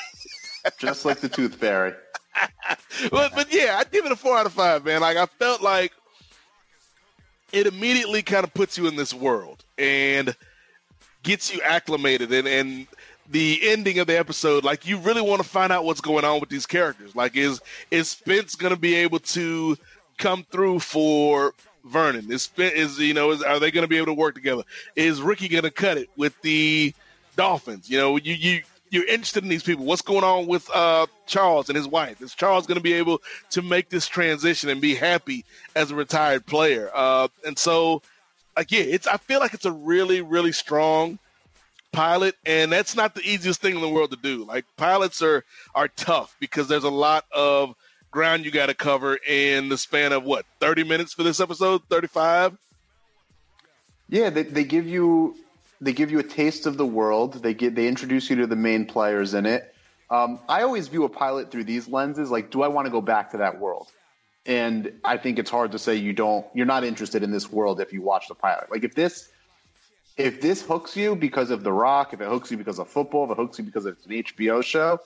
just like the Tooth Fairy. but but yeah, I'd give it a four out of five, man. Like I felt like it immediately kind of puts you in this world and gets you acclimated and and the ending of the episode, like you really want to find out what's going on with these characters. Like is is Spence gonna be able to come through for Vernon? Is Spence is you know, is, are they gonna be able to work together? Is Ricky gonna cut it with the Dolphins? You know, you you you're interested in these people. What's going on with uh, Charles and his wife? Is Charles going to be able to make this transition and be happy as a retired player? Uh, and so, like, yeah, it's. I feel like it's a really, really strong pilot, and that's not the easiest thing in the world to do. Like, pilots are are tough because there's a lot of ground you got to cover in the span of what 30 minutes for this episode, 35. Yeah, they, they give you they give you a taste of the world. They get they introduce you to the main players in it. Um, I always view a pilot through these lenses. Like, do I want to go back to that world? And I think it's hard to say you don't. You're not interested in this world if you watch the pilot. Like, if this if this hooks you because of The Rock, if it hooks you because of football, if it hooks you because it's an HBO show,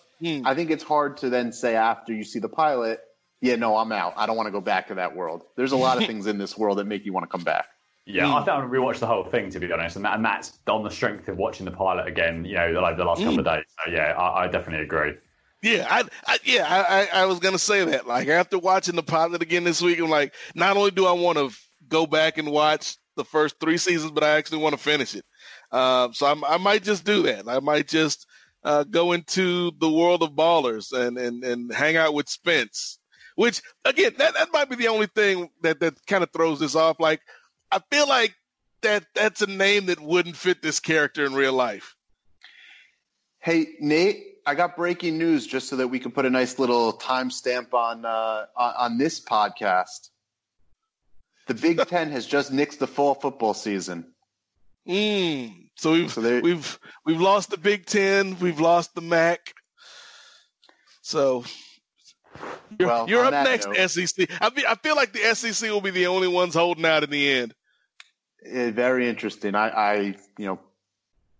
I think it's hard to then say after you see the pilot, yeah, no, I'm out. I don't want to go back to that world. There's a lot of things in this world that make you want to come back. Yeah, I think I'm rewatch the whole thing to be honest, and that, and that's on the strength of watching the pilot again. You know, like the last couple of days. So yeah, I, I definitely agree. Yeah, I, I yeah, I, I, I was gonna say that. Like after watching the pilot again this week, I'm like, not only do I want to go back and watch the first three seasons, but I actually want to finish it. Um, so I'm, I might just do that. I might just uh, go into the world of ballers and, and, and hang out with Spence. Which again, that, that might be the only thing that, that kind of throws this off. Like, I feel like that that's a name that wouldn't fit this character in real life. Hey, Nate, I got breaking news just so that we can put a nice little timestamp on, uh, on this podcast. The Big Ten has just nixed the fall football season. Mm. So we've So there- we've we've lost the Big Ten, we've lost the MAC. So you're, Well, you're up next, note- SEC. I, be, I feel like the SEC will be the only ones holding out in the end. Eh, very interesting. I, I, you know,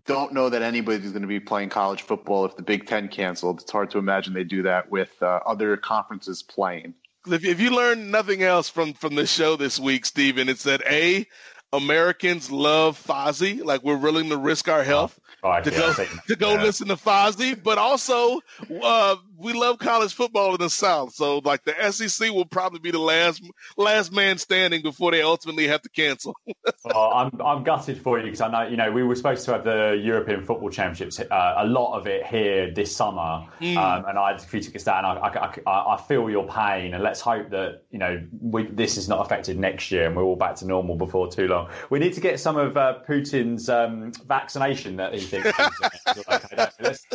don't know that anybody's going to be playing college football if the Big Ten canceled. It's hard to imagine they do that with uh, other conferences playing. If, if you learn nothing else from from the show this week, Stephen, it's that a Americans love Fozzy. like we're willing to risk our health Right, to go I think- to go yeah. listen to Fozzy, but also uh, we love college football in the South. So like the SEC will probably be the last last man standing before they ultimately have to cancel. Well, I'm I'm gutted for you because I know you know we were supposed to have the European Football Championships, uh, a lot of it here this summer, Mm. um, and I had a few tickets down. I, I, I, I feel your pain, and let's hope that you know we, this is not affected next year, and we're all back to normal before too long. We need to get some of uh, Putin's um, vaccination that he thinks. okay, let's,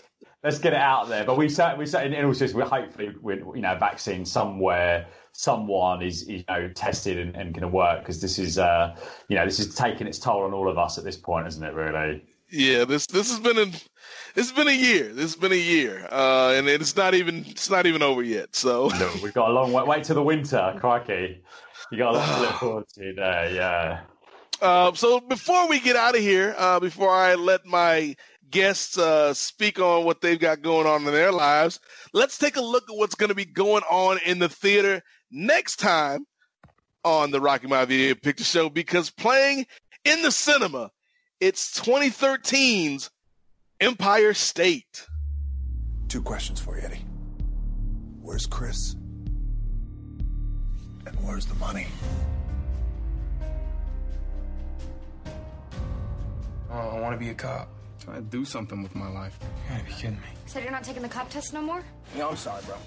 let's get it out there. But we sat, we sat in, in all seriousness, we hopefully, you know, vaccine somewhere, someone is, is you know tested and, and going to work because this is, uh, you know, this is taking its toll on all of us at this point, isn't it? Really. yeah, this this has been a it's been a year. This has been a year, uh, and it's not even it's not even over yet. So No, we've got a long way. Wait till the winter, crikey. You got a lot to look forward to there. Yeah. Uh, so before we get out of here, uh, before I let my guests uh, speak on what they've got going on in their lives, let's take a look at what's going to be going on in the theater next time on the Rocky Mountain Video Picture Show because playing in the cinema, it's 2013's Empire State. Two questions for you, Eddie. Where's Chris? And where's the money? Oh, I want to be a cop. Try to do something with my life. You gotta be kidding me. So you're not taking the cop test no more? No, I'm sorry, bro.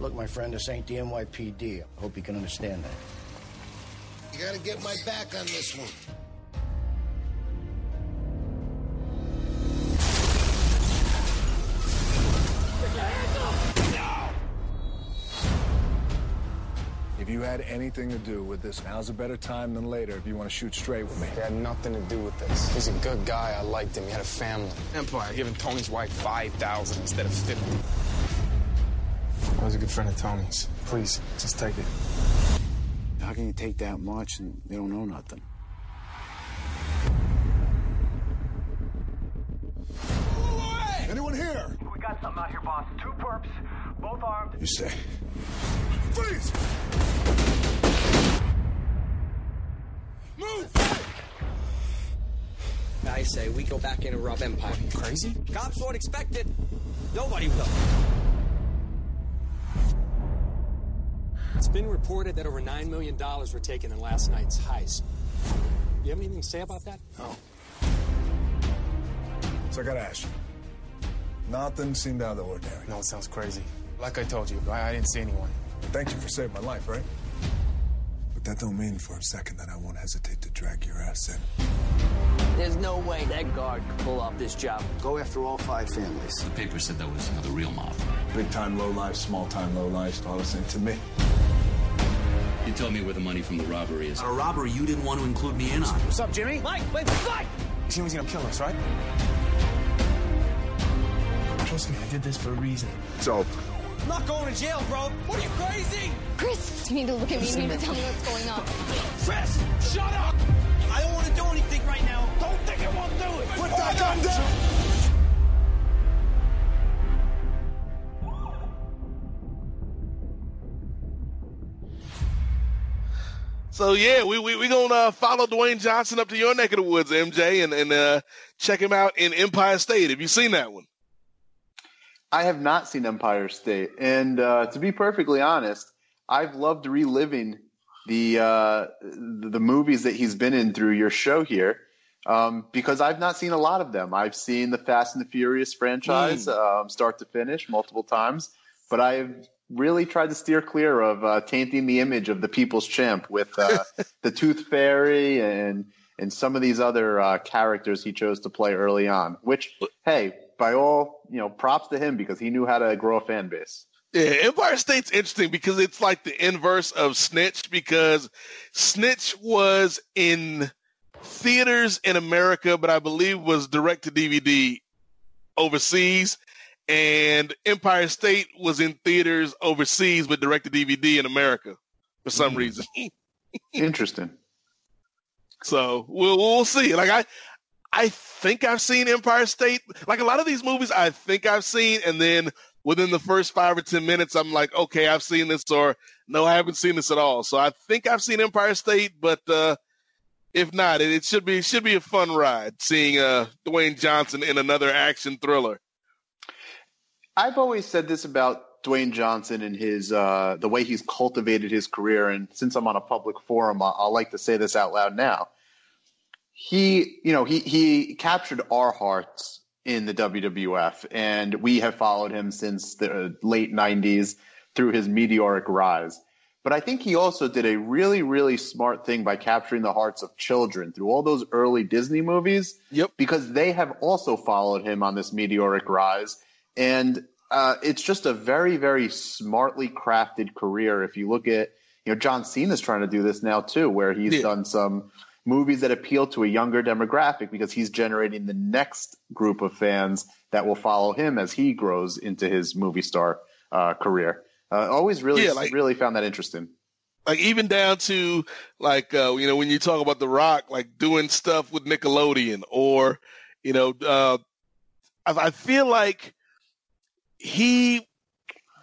Look, my friend, this ain't the NYPD. I hope you can understand that. You gotta get my back on this one. You had anything to do with this, now's a better time than later if you want to shoot straight with me. It had nothing to do with this. He's a good guy. I liked him. He had a family. Empire giving Tony's wife 5000 instead of 50 I was a good friend of Tony's. Please, just take it. How can you take that much and they don't know nothing? Got something out here, boss. Two perps, both armed. You say? Freeze! Move! I say we go back in and rob Empire. Crazy? Cops won't expect it. Nobody will. It's been reported that over $9 million were taken in last night's heist. You have anything to say about that? No. So I gotta ask you. Nothing seemed out of the ordinary. No, it sounds crazy. Like I told you, I, I didn't see anyone. Thank you for saving my life, right? But that don't mean for a second that I won't hesitate to drag your ass in. There's no way that guard could pull off this job. Go after all five families. The paper said that was the real mob. Big time low life, small time low life, all the same to me. You tell me where the money from the robbery is. A robbery you didn't want to include me in on. What's up, Jimmy? Mike, wait, Mike! She was gonna kill us, right? Trust me, I did this for a reason. So, I'm not going to jail, bro. What are you crazy? Chris, you need to look at me. You need to tell me what's going on. Chris, shut up! I don't want to do anything right now. Don't think I won't do it. Put that gun down! So yeah, we we we gonna uh, follow Dwayne Johnson up to your neck of the woods, MJ, and and uh, check him out in Empire State. Have you seen that one? I have not seen Empire State, and uh, to be perfectly honest, I've loved reliving the uh, the movies that he's been in through your show here, um, because I've not seen a lot of them. I've seen the Fast and the Furious franchise um, start to finish multiple times, but I've really tried to steer clear of uh, tainting the image of the People's Champ with uh, the Tooth Fairy and and some of these other uh, characters he chose to play early on. Which, hey, by all you know, props to him because he knew how to grow a fan base. Yeah, Empire State's interesting because it's like the inverse of Snitch because Snitch was in theaters in America, but I believe was direct to DVD overseas. And Empire State was in theaters overseas, but direct to DVD in America for some hmm. reason. Interesting. So we'll we'll see. Like I, I think I've seen Empire State. Like a lot of these movies, I think I've seen, and then within the first five or ten minutes, I'm like, okay, I've seen this, or no, I haven't seen this at all. So I think I've seen Empire State, but uh, if not, it, it should be it should be a fun ride seeing uh, Dwayne Johnson in another action thriller. I've always said this about Dwayne Johnson and his uh, the way he's cultivated his career, and since I'm on a public forum, I'll, I'll like to say this out loud now. He, you know, he he captured our hearts in the WWF, and we have followed him since the late '90s through his meteoric rise. But I think he also did a really, really smart thing by capturing the hearts of children through all those early Disney movies. Yep. Because they have also followed him on this meteoric rise. And uh, it's just a very, very smartly crafted career. If you look at, you know, John Cena's trying to do this now too, where he's Yeah. done some movies that appeal to a younger demographic because he's generating the next group of fans that will follow him as he grows into his movie star uh, career. Uh, always really, Yeah, like- really found that interesting. like even down to like uh, you know when you talk about the rock like doing stuff with nickelodeon or you know uh, I, I feel like he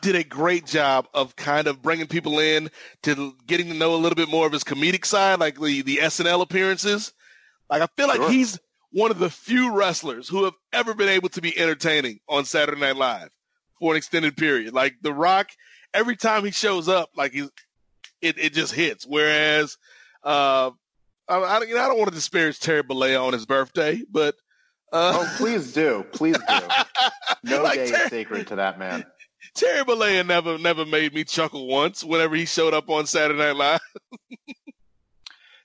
did a great job of kind of bringing people in to getting to know a little bit more of his comedic side like the the snl appearances like i feel like Sure. he's one of the few wrestlers who have ever been able to be entertaining on saturday night live for an extended period like the rock every time he shows up like he's it, it just hits. Whereas, uh, I, I, you know, I don't want to disparage Terry Bollea on his birthday, but uh, Oh, please do, please do. No Like day is sacred to that man. Terry Bollea never never made me chuckle once whenever he showed up on Saturday Night Live.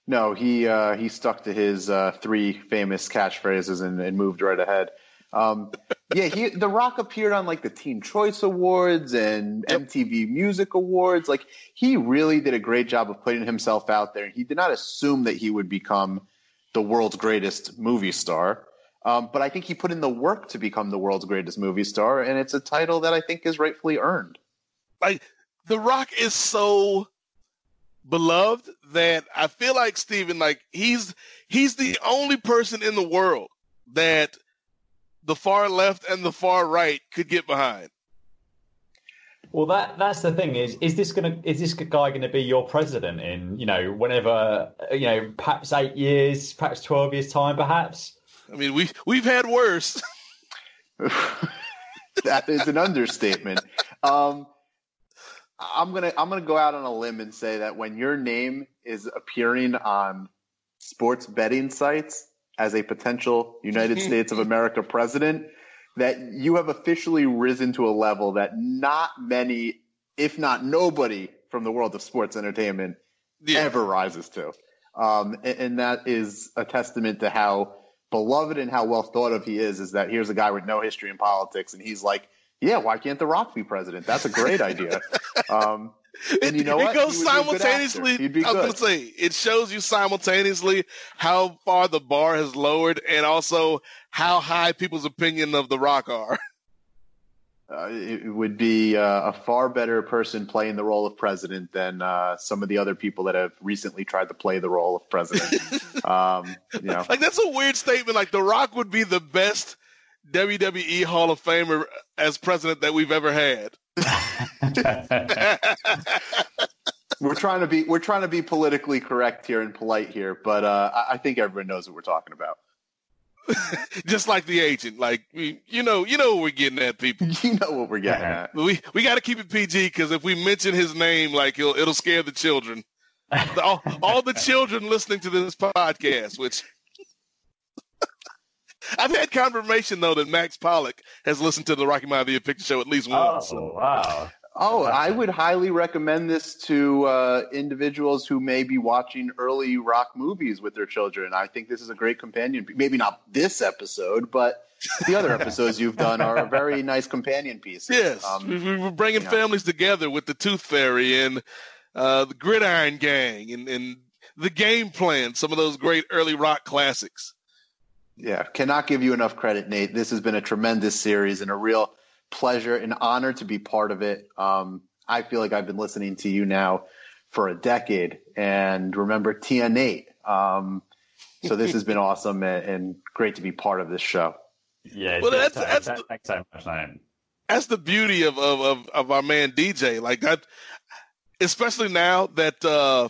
No, he uh, he stuck to his uh, three famous catchphrases and, and moved right ahead. Um, yeah, he The Rock appeared on like the Teen Choice Awards and MTV Music Awards. Like he really did a great job of putting himself out there. He did not assume that he would become the world's greatest movie star. Um, but I think he put in the work to become the world's greatest movie star, and it's a title that I think is rightfully earned. Like The Rock is so beloved that I feel like Steven, like he's he's the only person in the world that the far left and the far right could get behind. Well, that that's the thing is is this gonna is this guy going to be your president in you know whenever you know perhaps eight years, perhaps twelve years time, perhaps. I mean, we we've had worse. that is an understatement. Um, I'm gonna I'm gonna go out on a limb and say that when your name is appearing on sports betting sites as a potential United States of America president, that you have officially risen to a level that not many, if not nobody, from the world of sports entertainment ever rises to. Um, and, and that is a testament to how beloved and how well thought of he is. Is that here's a guy with no history in politics, and he's like, "Yeah, why can't The Rock be president? That's a great idea." Um, and you know it what? goes He would be a good actor. simultaneously. I was going to say it shows you simultaneously how far the bar has lowered, and also how high people's opinion of The Rock are. Uh, it would be uh, a far better person playing the role of president than uh, some of the other people that have recently tried to play the role of president. um, you know, Like that's a weird statement. Like The Rock would be the best WWE Hall of Famer as president that we've ever had. we're trying to be we're trying to be politically correct here and polite here, but uh, I, I think everyone knows what we're talking about. Just like the agent, like we, you know, you know what we're getting at, people. You know what we're getting uh-huh. at. We we got to keep it PG because if we mention his name, like it'll it'll scare the children, The- all, all the children listening to this podcast. Which I've had confirmation though that Max Pollock has listened to the Rocky Maivia Picture Show at least once. Oh wow! Oh, I would highly recommend this to uh, individuals who may be watching early rock movies with their children. I think this is a great companion. Maybe not this episode, but the other episodes you've done are a very nice companion piece. Yes, Um, we, we were bringing you know. families together with the Tooth Fairy and uh, the Gridiron Gang and, and the Game Plan. Some of those great early rock classics. Yeah, cannot give you enough credit, Nate. This has been a tremendous series and a real pleasure and honor to be part of it. Um, I feel like I've been listening to you now for a decade, and remember Tia Nate. Um, so this has been awesome and, and great to be part of this show. Yeah, Well, that's- thanks, that's thanks so much, man. that's the beauty of, of, of, of our man DJ. Like that, especially now that uh,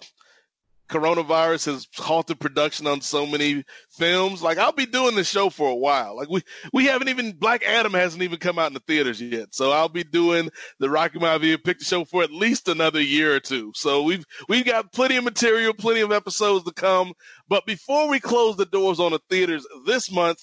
coronavirus has halted production on so many films. Like I'll be doing this show for a while. Like we we haven't even Black Adam hasn't even come out in the theaters yet. So I'll be doing the Rocky Maivia Picture Show for at least another year or two. So we've we've got plenty of material, plenty of episodes to come. But before we close the doors on the theaters this month,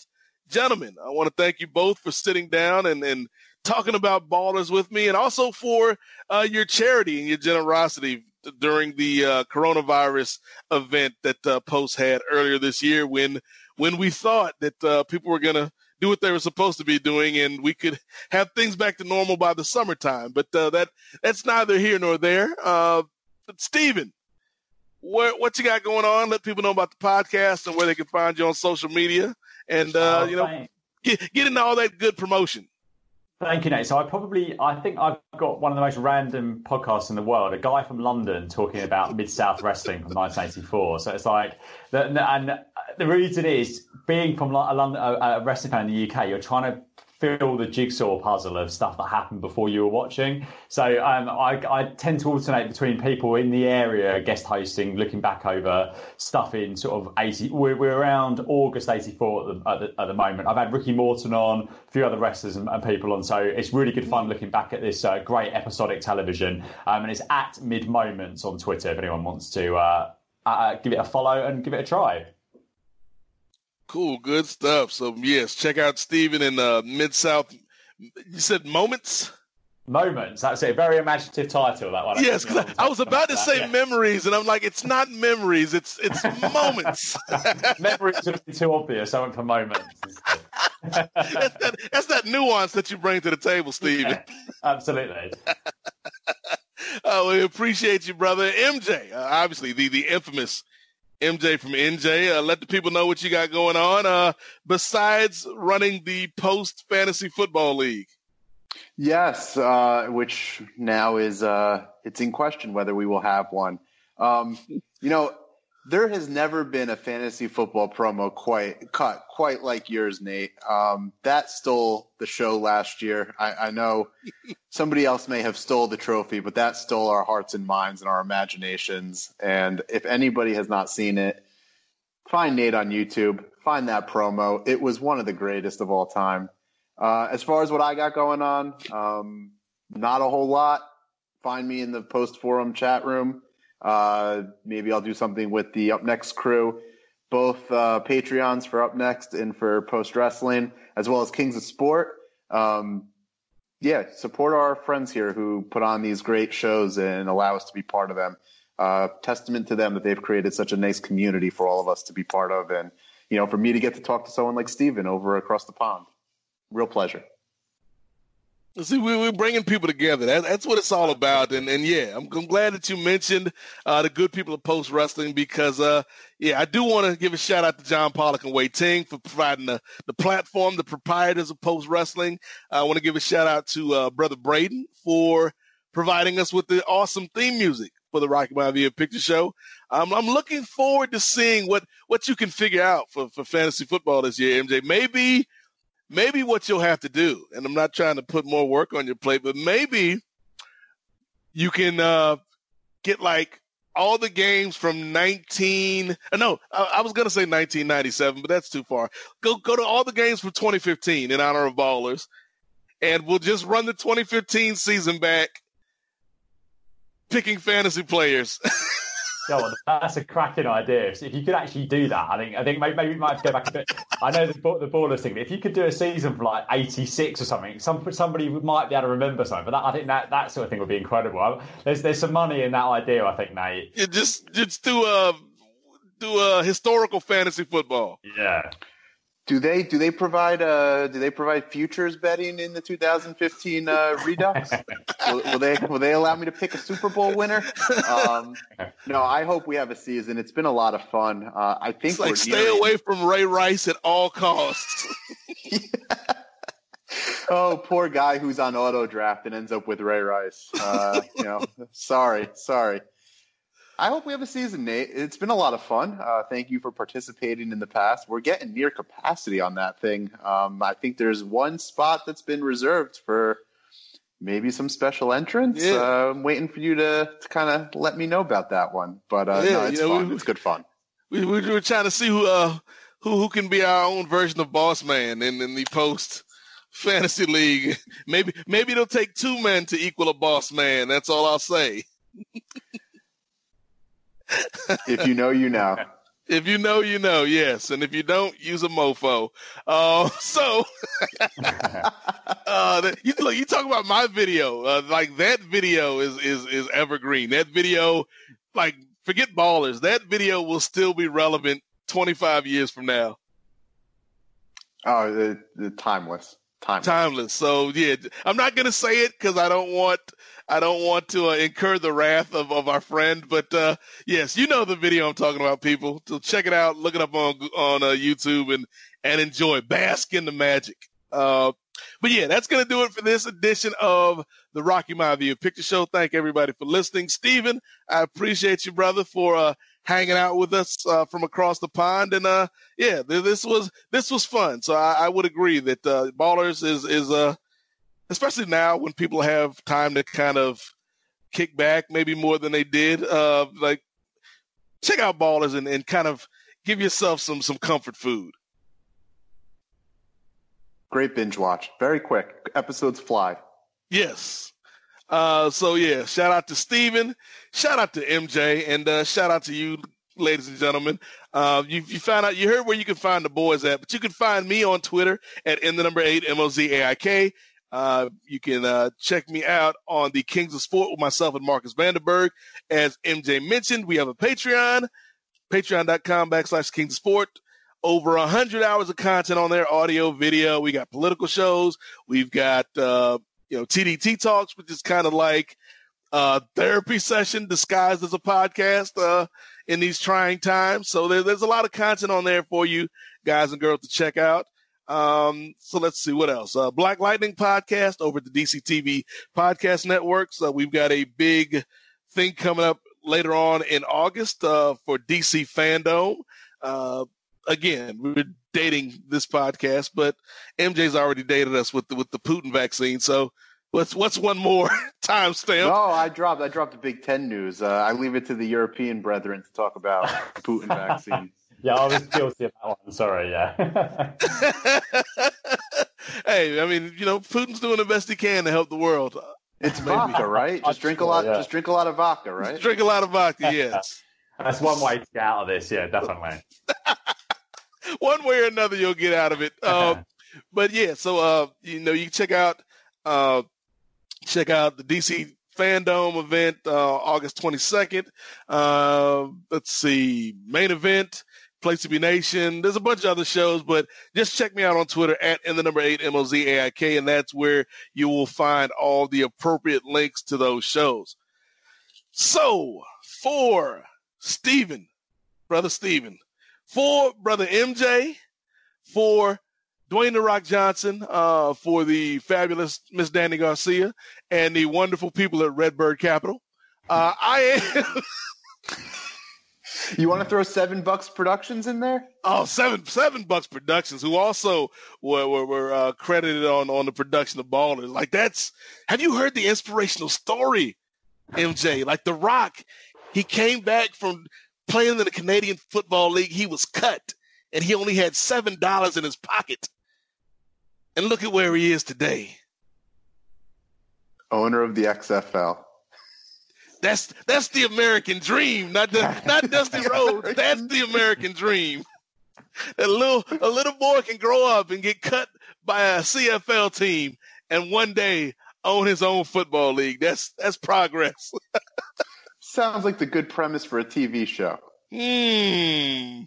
gentlemen, I want to thank you both for sitting down and and talking about ballers with me and also for uh, your charity and your generosity during the uh, coronavirus event that uh, Post had earlier this year when when we thought that uh, people were going to do what they were supposed to be doing and we could have things back to normal by the summertime. But uh, that that's neither here nor there. Uh, but Steven, where, what you got going on? Let people know about the podcast and where they can find you on social media and, uh, Oh, you know, get, get into all that good promotion. Thank you, Nate. So I probably, I think I've got one of the most random podcasts in the world. A guy from London talking about Mid South Wrestling from 1984. So it's like, and the reason is being from a, London, a wrestling fan in the UK, you're trying to fill the jigsaw puzzle of stuff that happened before you were watching. So um, I, I tend to alternate between people in the area guest hosting, looking back over stuff in sort of 80. We're, we're around August 84 at the, at, the, at the moment. I've had Ricky Morton on, a few other wrestlers and, and people on. So it's really good fun looking back at this uh, great episodic television. Um, and it's at Mid Moments on Twitter if anyone wants to uh, uh, give it a follow and give it a try. Cool, good stuff. So yes, check out Steven in uh, Mid South. You said moments. Moments. That's a very imaginative title. That one. Yes, 'cause I, I was about to say Yeah. memories, and I'm like, it's not memories, it's it's moments. Memories would be too obvious. I went for moments. that's, that, that's that nuance that you bring to the table, Steven. Absolutely. Oh, we appreciate you, brother. MJ, uh, obviously the the infamous MJ from NJ. Uh, let the people know what you got going on. Uh, besides running the post fantasy football league. Yes, uh, which now is uh, it's in question whether we will have one. Um, you know, there has never been a fantasy football promo quite cut quite like yours, Nate. Um, that stole the show last year. I, I know somebody else may have stole the trophy, but that stole our hearts and minds and our imaginations. And if anybody has not seen it, find Nate on YouTube. Find that promo. It was one of the greatest of all time. Uh, as far as what I got going on, um, not a whole lot. Find me in the post forum chat room. Uh, maybe I'll do something with the Up Next crew, both uh, Patreons for Up Next and for Post Wrestling, as well as Kings of Sport. Um, yeah, support our friends here who put on these great shows and allow us to be part of them. Uh, testament to them that they've created such a nice community for all of us to be part of, and you know, for me to get to talk to someone like Steven over across the pond, real pleasure. See, we, we're bringing people together. That, that's what it's all about. And, and yeah, I'm, I'm glad that you mentioned uh, the good people of Post Wrestling because, uh, yeah, I do want to give a shout out to John Pollock and Wai Ting for providing the, the platform, the proprietors of Post Wrestling. I want to give a shout out to uh, Brother Braden for providing us with the awesome theme music for the Rocky Maivia Picture Show. I'm looking forward to seeing what, what you can figure out for, for fantasy football this year, MJ. Maybe maybe what you'll have to do, and I'm not trying to put more work on your plate, but maybe you can uh, get like all the games from 19. Uh, no, I, I was gonna say 1997, but that's too far. Go go to all the games from 2015 in honor of Ballers, and we'll just run the 2015 season back, picking fantasy players. God, that's a cracking idea. If you could actually do that, I think I think maybe, maybe we might have to go back a bit. I know the the ballers thing, but if you could do a season for like '86 or something, some somebody might be able to remember something. But that, I think that that sort of thing would be incredible. There's there's some money in that idea, I think, Nate. You just just do a do a historical fantasy football. Yeah. Do they do they provide uh do they provide futures betting in the 2015 uh, Redux? will, will they will they allow me to pick a Super Bowl winner? Um, no, I hope we have a season. It's been a lot of fun. Uh, I think It's like we're stay nearing- away from Ray Rice at all costs. Oh, poor guy who's on auto draft and ends up with Ray Rice. Uh, you know, sorry, sorry. I hope we have a season, Nate. It's been a lot of fun. Uh, thank you for participating in the past. We're getting near capacity on that thing. Um, I think there's one spot that's been reserved for maybe some special entrance. Yeah. Uh, I'm waiting for you to, to kind of let me know about that one. But uh, Yeah, no, it's you know, fun. we- it's good fun. We, we were trying to see who uh who who can be our own version of Boss Man in, in the post fantasy league. Maybe maybe it'll take two men to equal a Boss Man. That's all I'll say. If you know, you know. If you know, you know. Yes, and if you don't, use a mofo. Uh, so, uh, that- you, look, you talk about my video. Uh, like that video is is is evergreen. That video, like forget ballers. That video will still be relevant 25 years from now. Oh, the, the timeless, timeless. timeless. So yeah, I'm not gonna say it because I don't want I don't want to uh, incur the wrath of, of our friend. But uh, yes, you know the video I'm talking about, people. So check it out, look it up on on uh, YouTube, and and enjoy, bask in the magic. Uh, but yeah, that's gonna do it for this edition of the Rocky Maivia Picture Show. Thank everybody for listening. Steven, I appreciate you, brother, for uh, hanging out with us uh, from across the pond. And uh, yeah, th- this was this was fun. So I, I would agree that uh, Ballers is is uh, especially now when people have time to kind of kick back, maybe more than they did. Uh, like check out Ballers and, and kind of give yourself some some comfort food. Great binge watch. Very quick. Episodes fly. Yes. Uh, so yeah, shout out to Steven, shout out to MJ, and uh, shout out to you, ladies and gentlemen. Uh, you, you found out, you heard where you can find the boys at, but you can find me on Twitter at in the number eight M O Z A I K. Uh, you can uh, check me out on the Kings of Sport with myself and Marcus Vanderberg. As MJ mentioned, we have a Patreon, patreon.com backslash Kings of Sport. Over a hundred hours of content on there, audio, video. We got political shows. We've got uh, you know TDT talks, which is kind of like a therapy session disguised as a podcast uh, in these trying times. So there, there's a lot of content on there for you guys and girls to check out. Um, so let's see what else. Uh, Black Lightning podcast over at the DC TV podcast network. So we've got a big thing coming up later on in August uh, for DC Fandom. Uh, again, we're dating this podcast, but MJ's already dated us with the, with the Putin vaccine. So what's what's one more timestamp? No, I dropped. I dropped the Big Ten news. Uh, I leave it to the European brethren to talk about the Putin vaccine. Yeah, I was guilty of that one. Sorry, yeah. hey, I mean, you know, Putin's doing the best he can to help the world. It's vodka, right? Just drink a lot. yeah. Just drink a lot of vodka, right? Drink a lot of vodka, yes. That's one way to get out of this. Yeah, definitely. one way or another you'll get out of it. Uh, but yeah, so uh, you know, you check out uh, check out the DC Fandom event uh, August 22nd. Uh, let's see, main event, Place to Be Nation. There's a bunch of other shows, but just check me out on Twitter at in the number eight M O Z A I K, and that's where you will find all the appropriate links to those shows. So for Steven, brother Steven, for brother MJ, for Dwayne the Rock Johnson, uh, for the fabulous Miss Dany Garcia, and the wonderful people at Redbird Capital. Uh, I am. You want to throw Seven Bucks Productions in there? Oh, seven seven bucks productions, who also were were, were uh, credited on on the production of Ballers. Like that's. Have you heard the inspirational story, MJ? Like The Rock, he came back from playing in the Canadian Football League. He was cut, and he only had seven dollars in his pocket. And look at where he is today. Owner of the XFL. That's that's the American dream, not the, not Dusty Rhodes. That's the American dream. A little a little boy can grow up and get cut by a CFL team, and one day own his own football league. That's that's progress. Sounds like the good premise for a TV show. Hmm.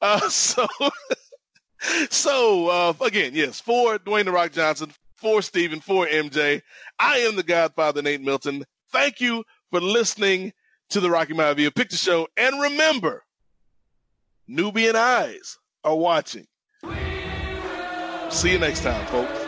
Uh, so so uh, again, yes, for Dwayne the Rock Johnson, for Steven, for MJ, I am the Godfather Nate Milton. Thank you for listening to the Rocky Maivia Picture Show, and remember, Nubian eyes are watching. See you next time, folks.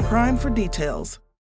Prime for details.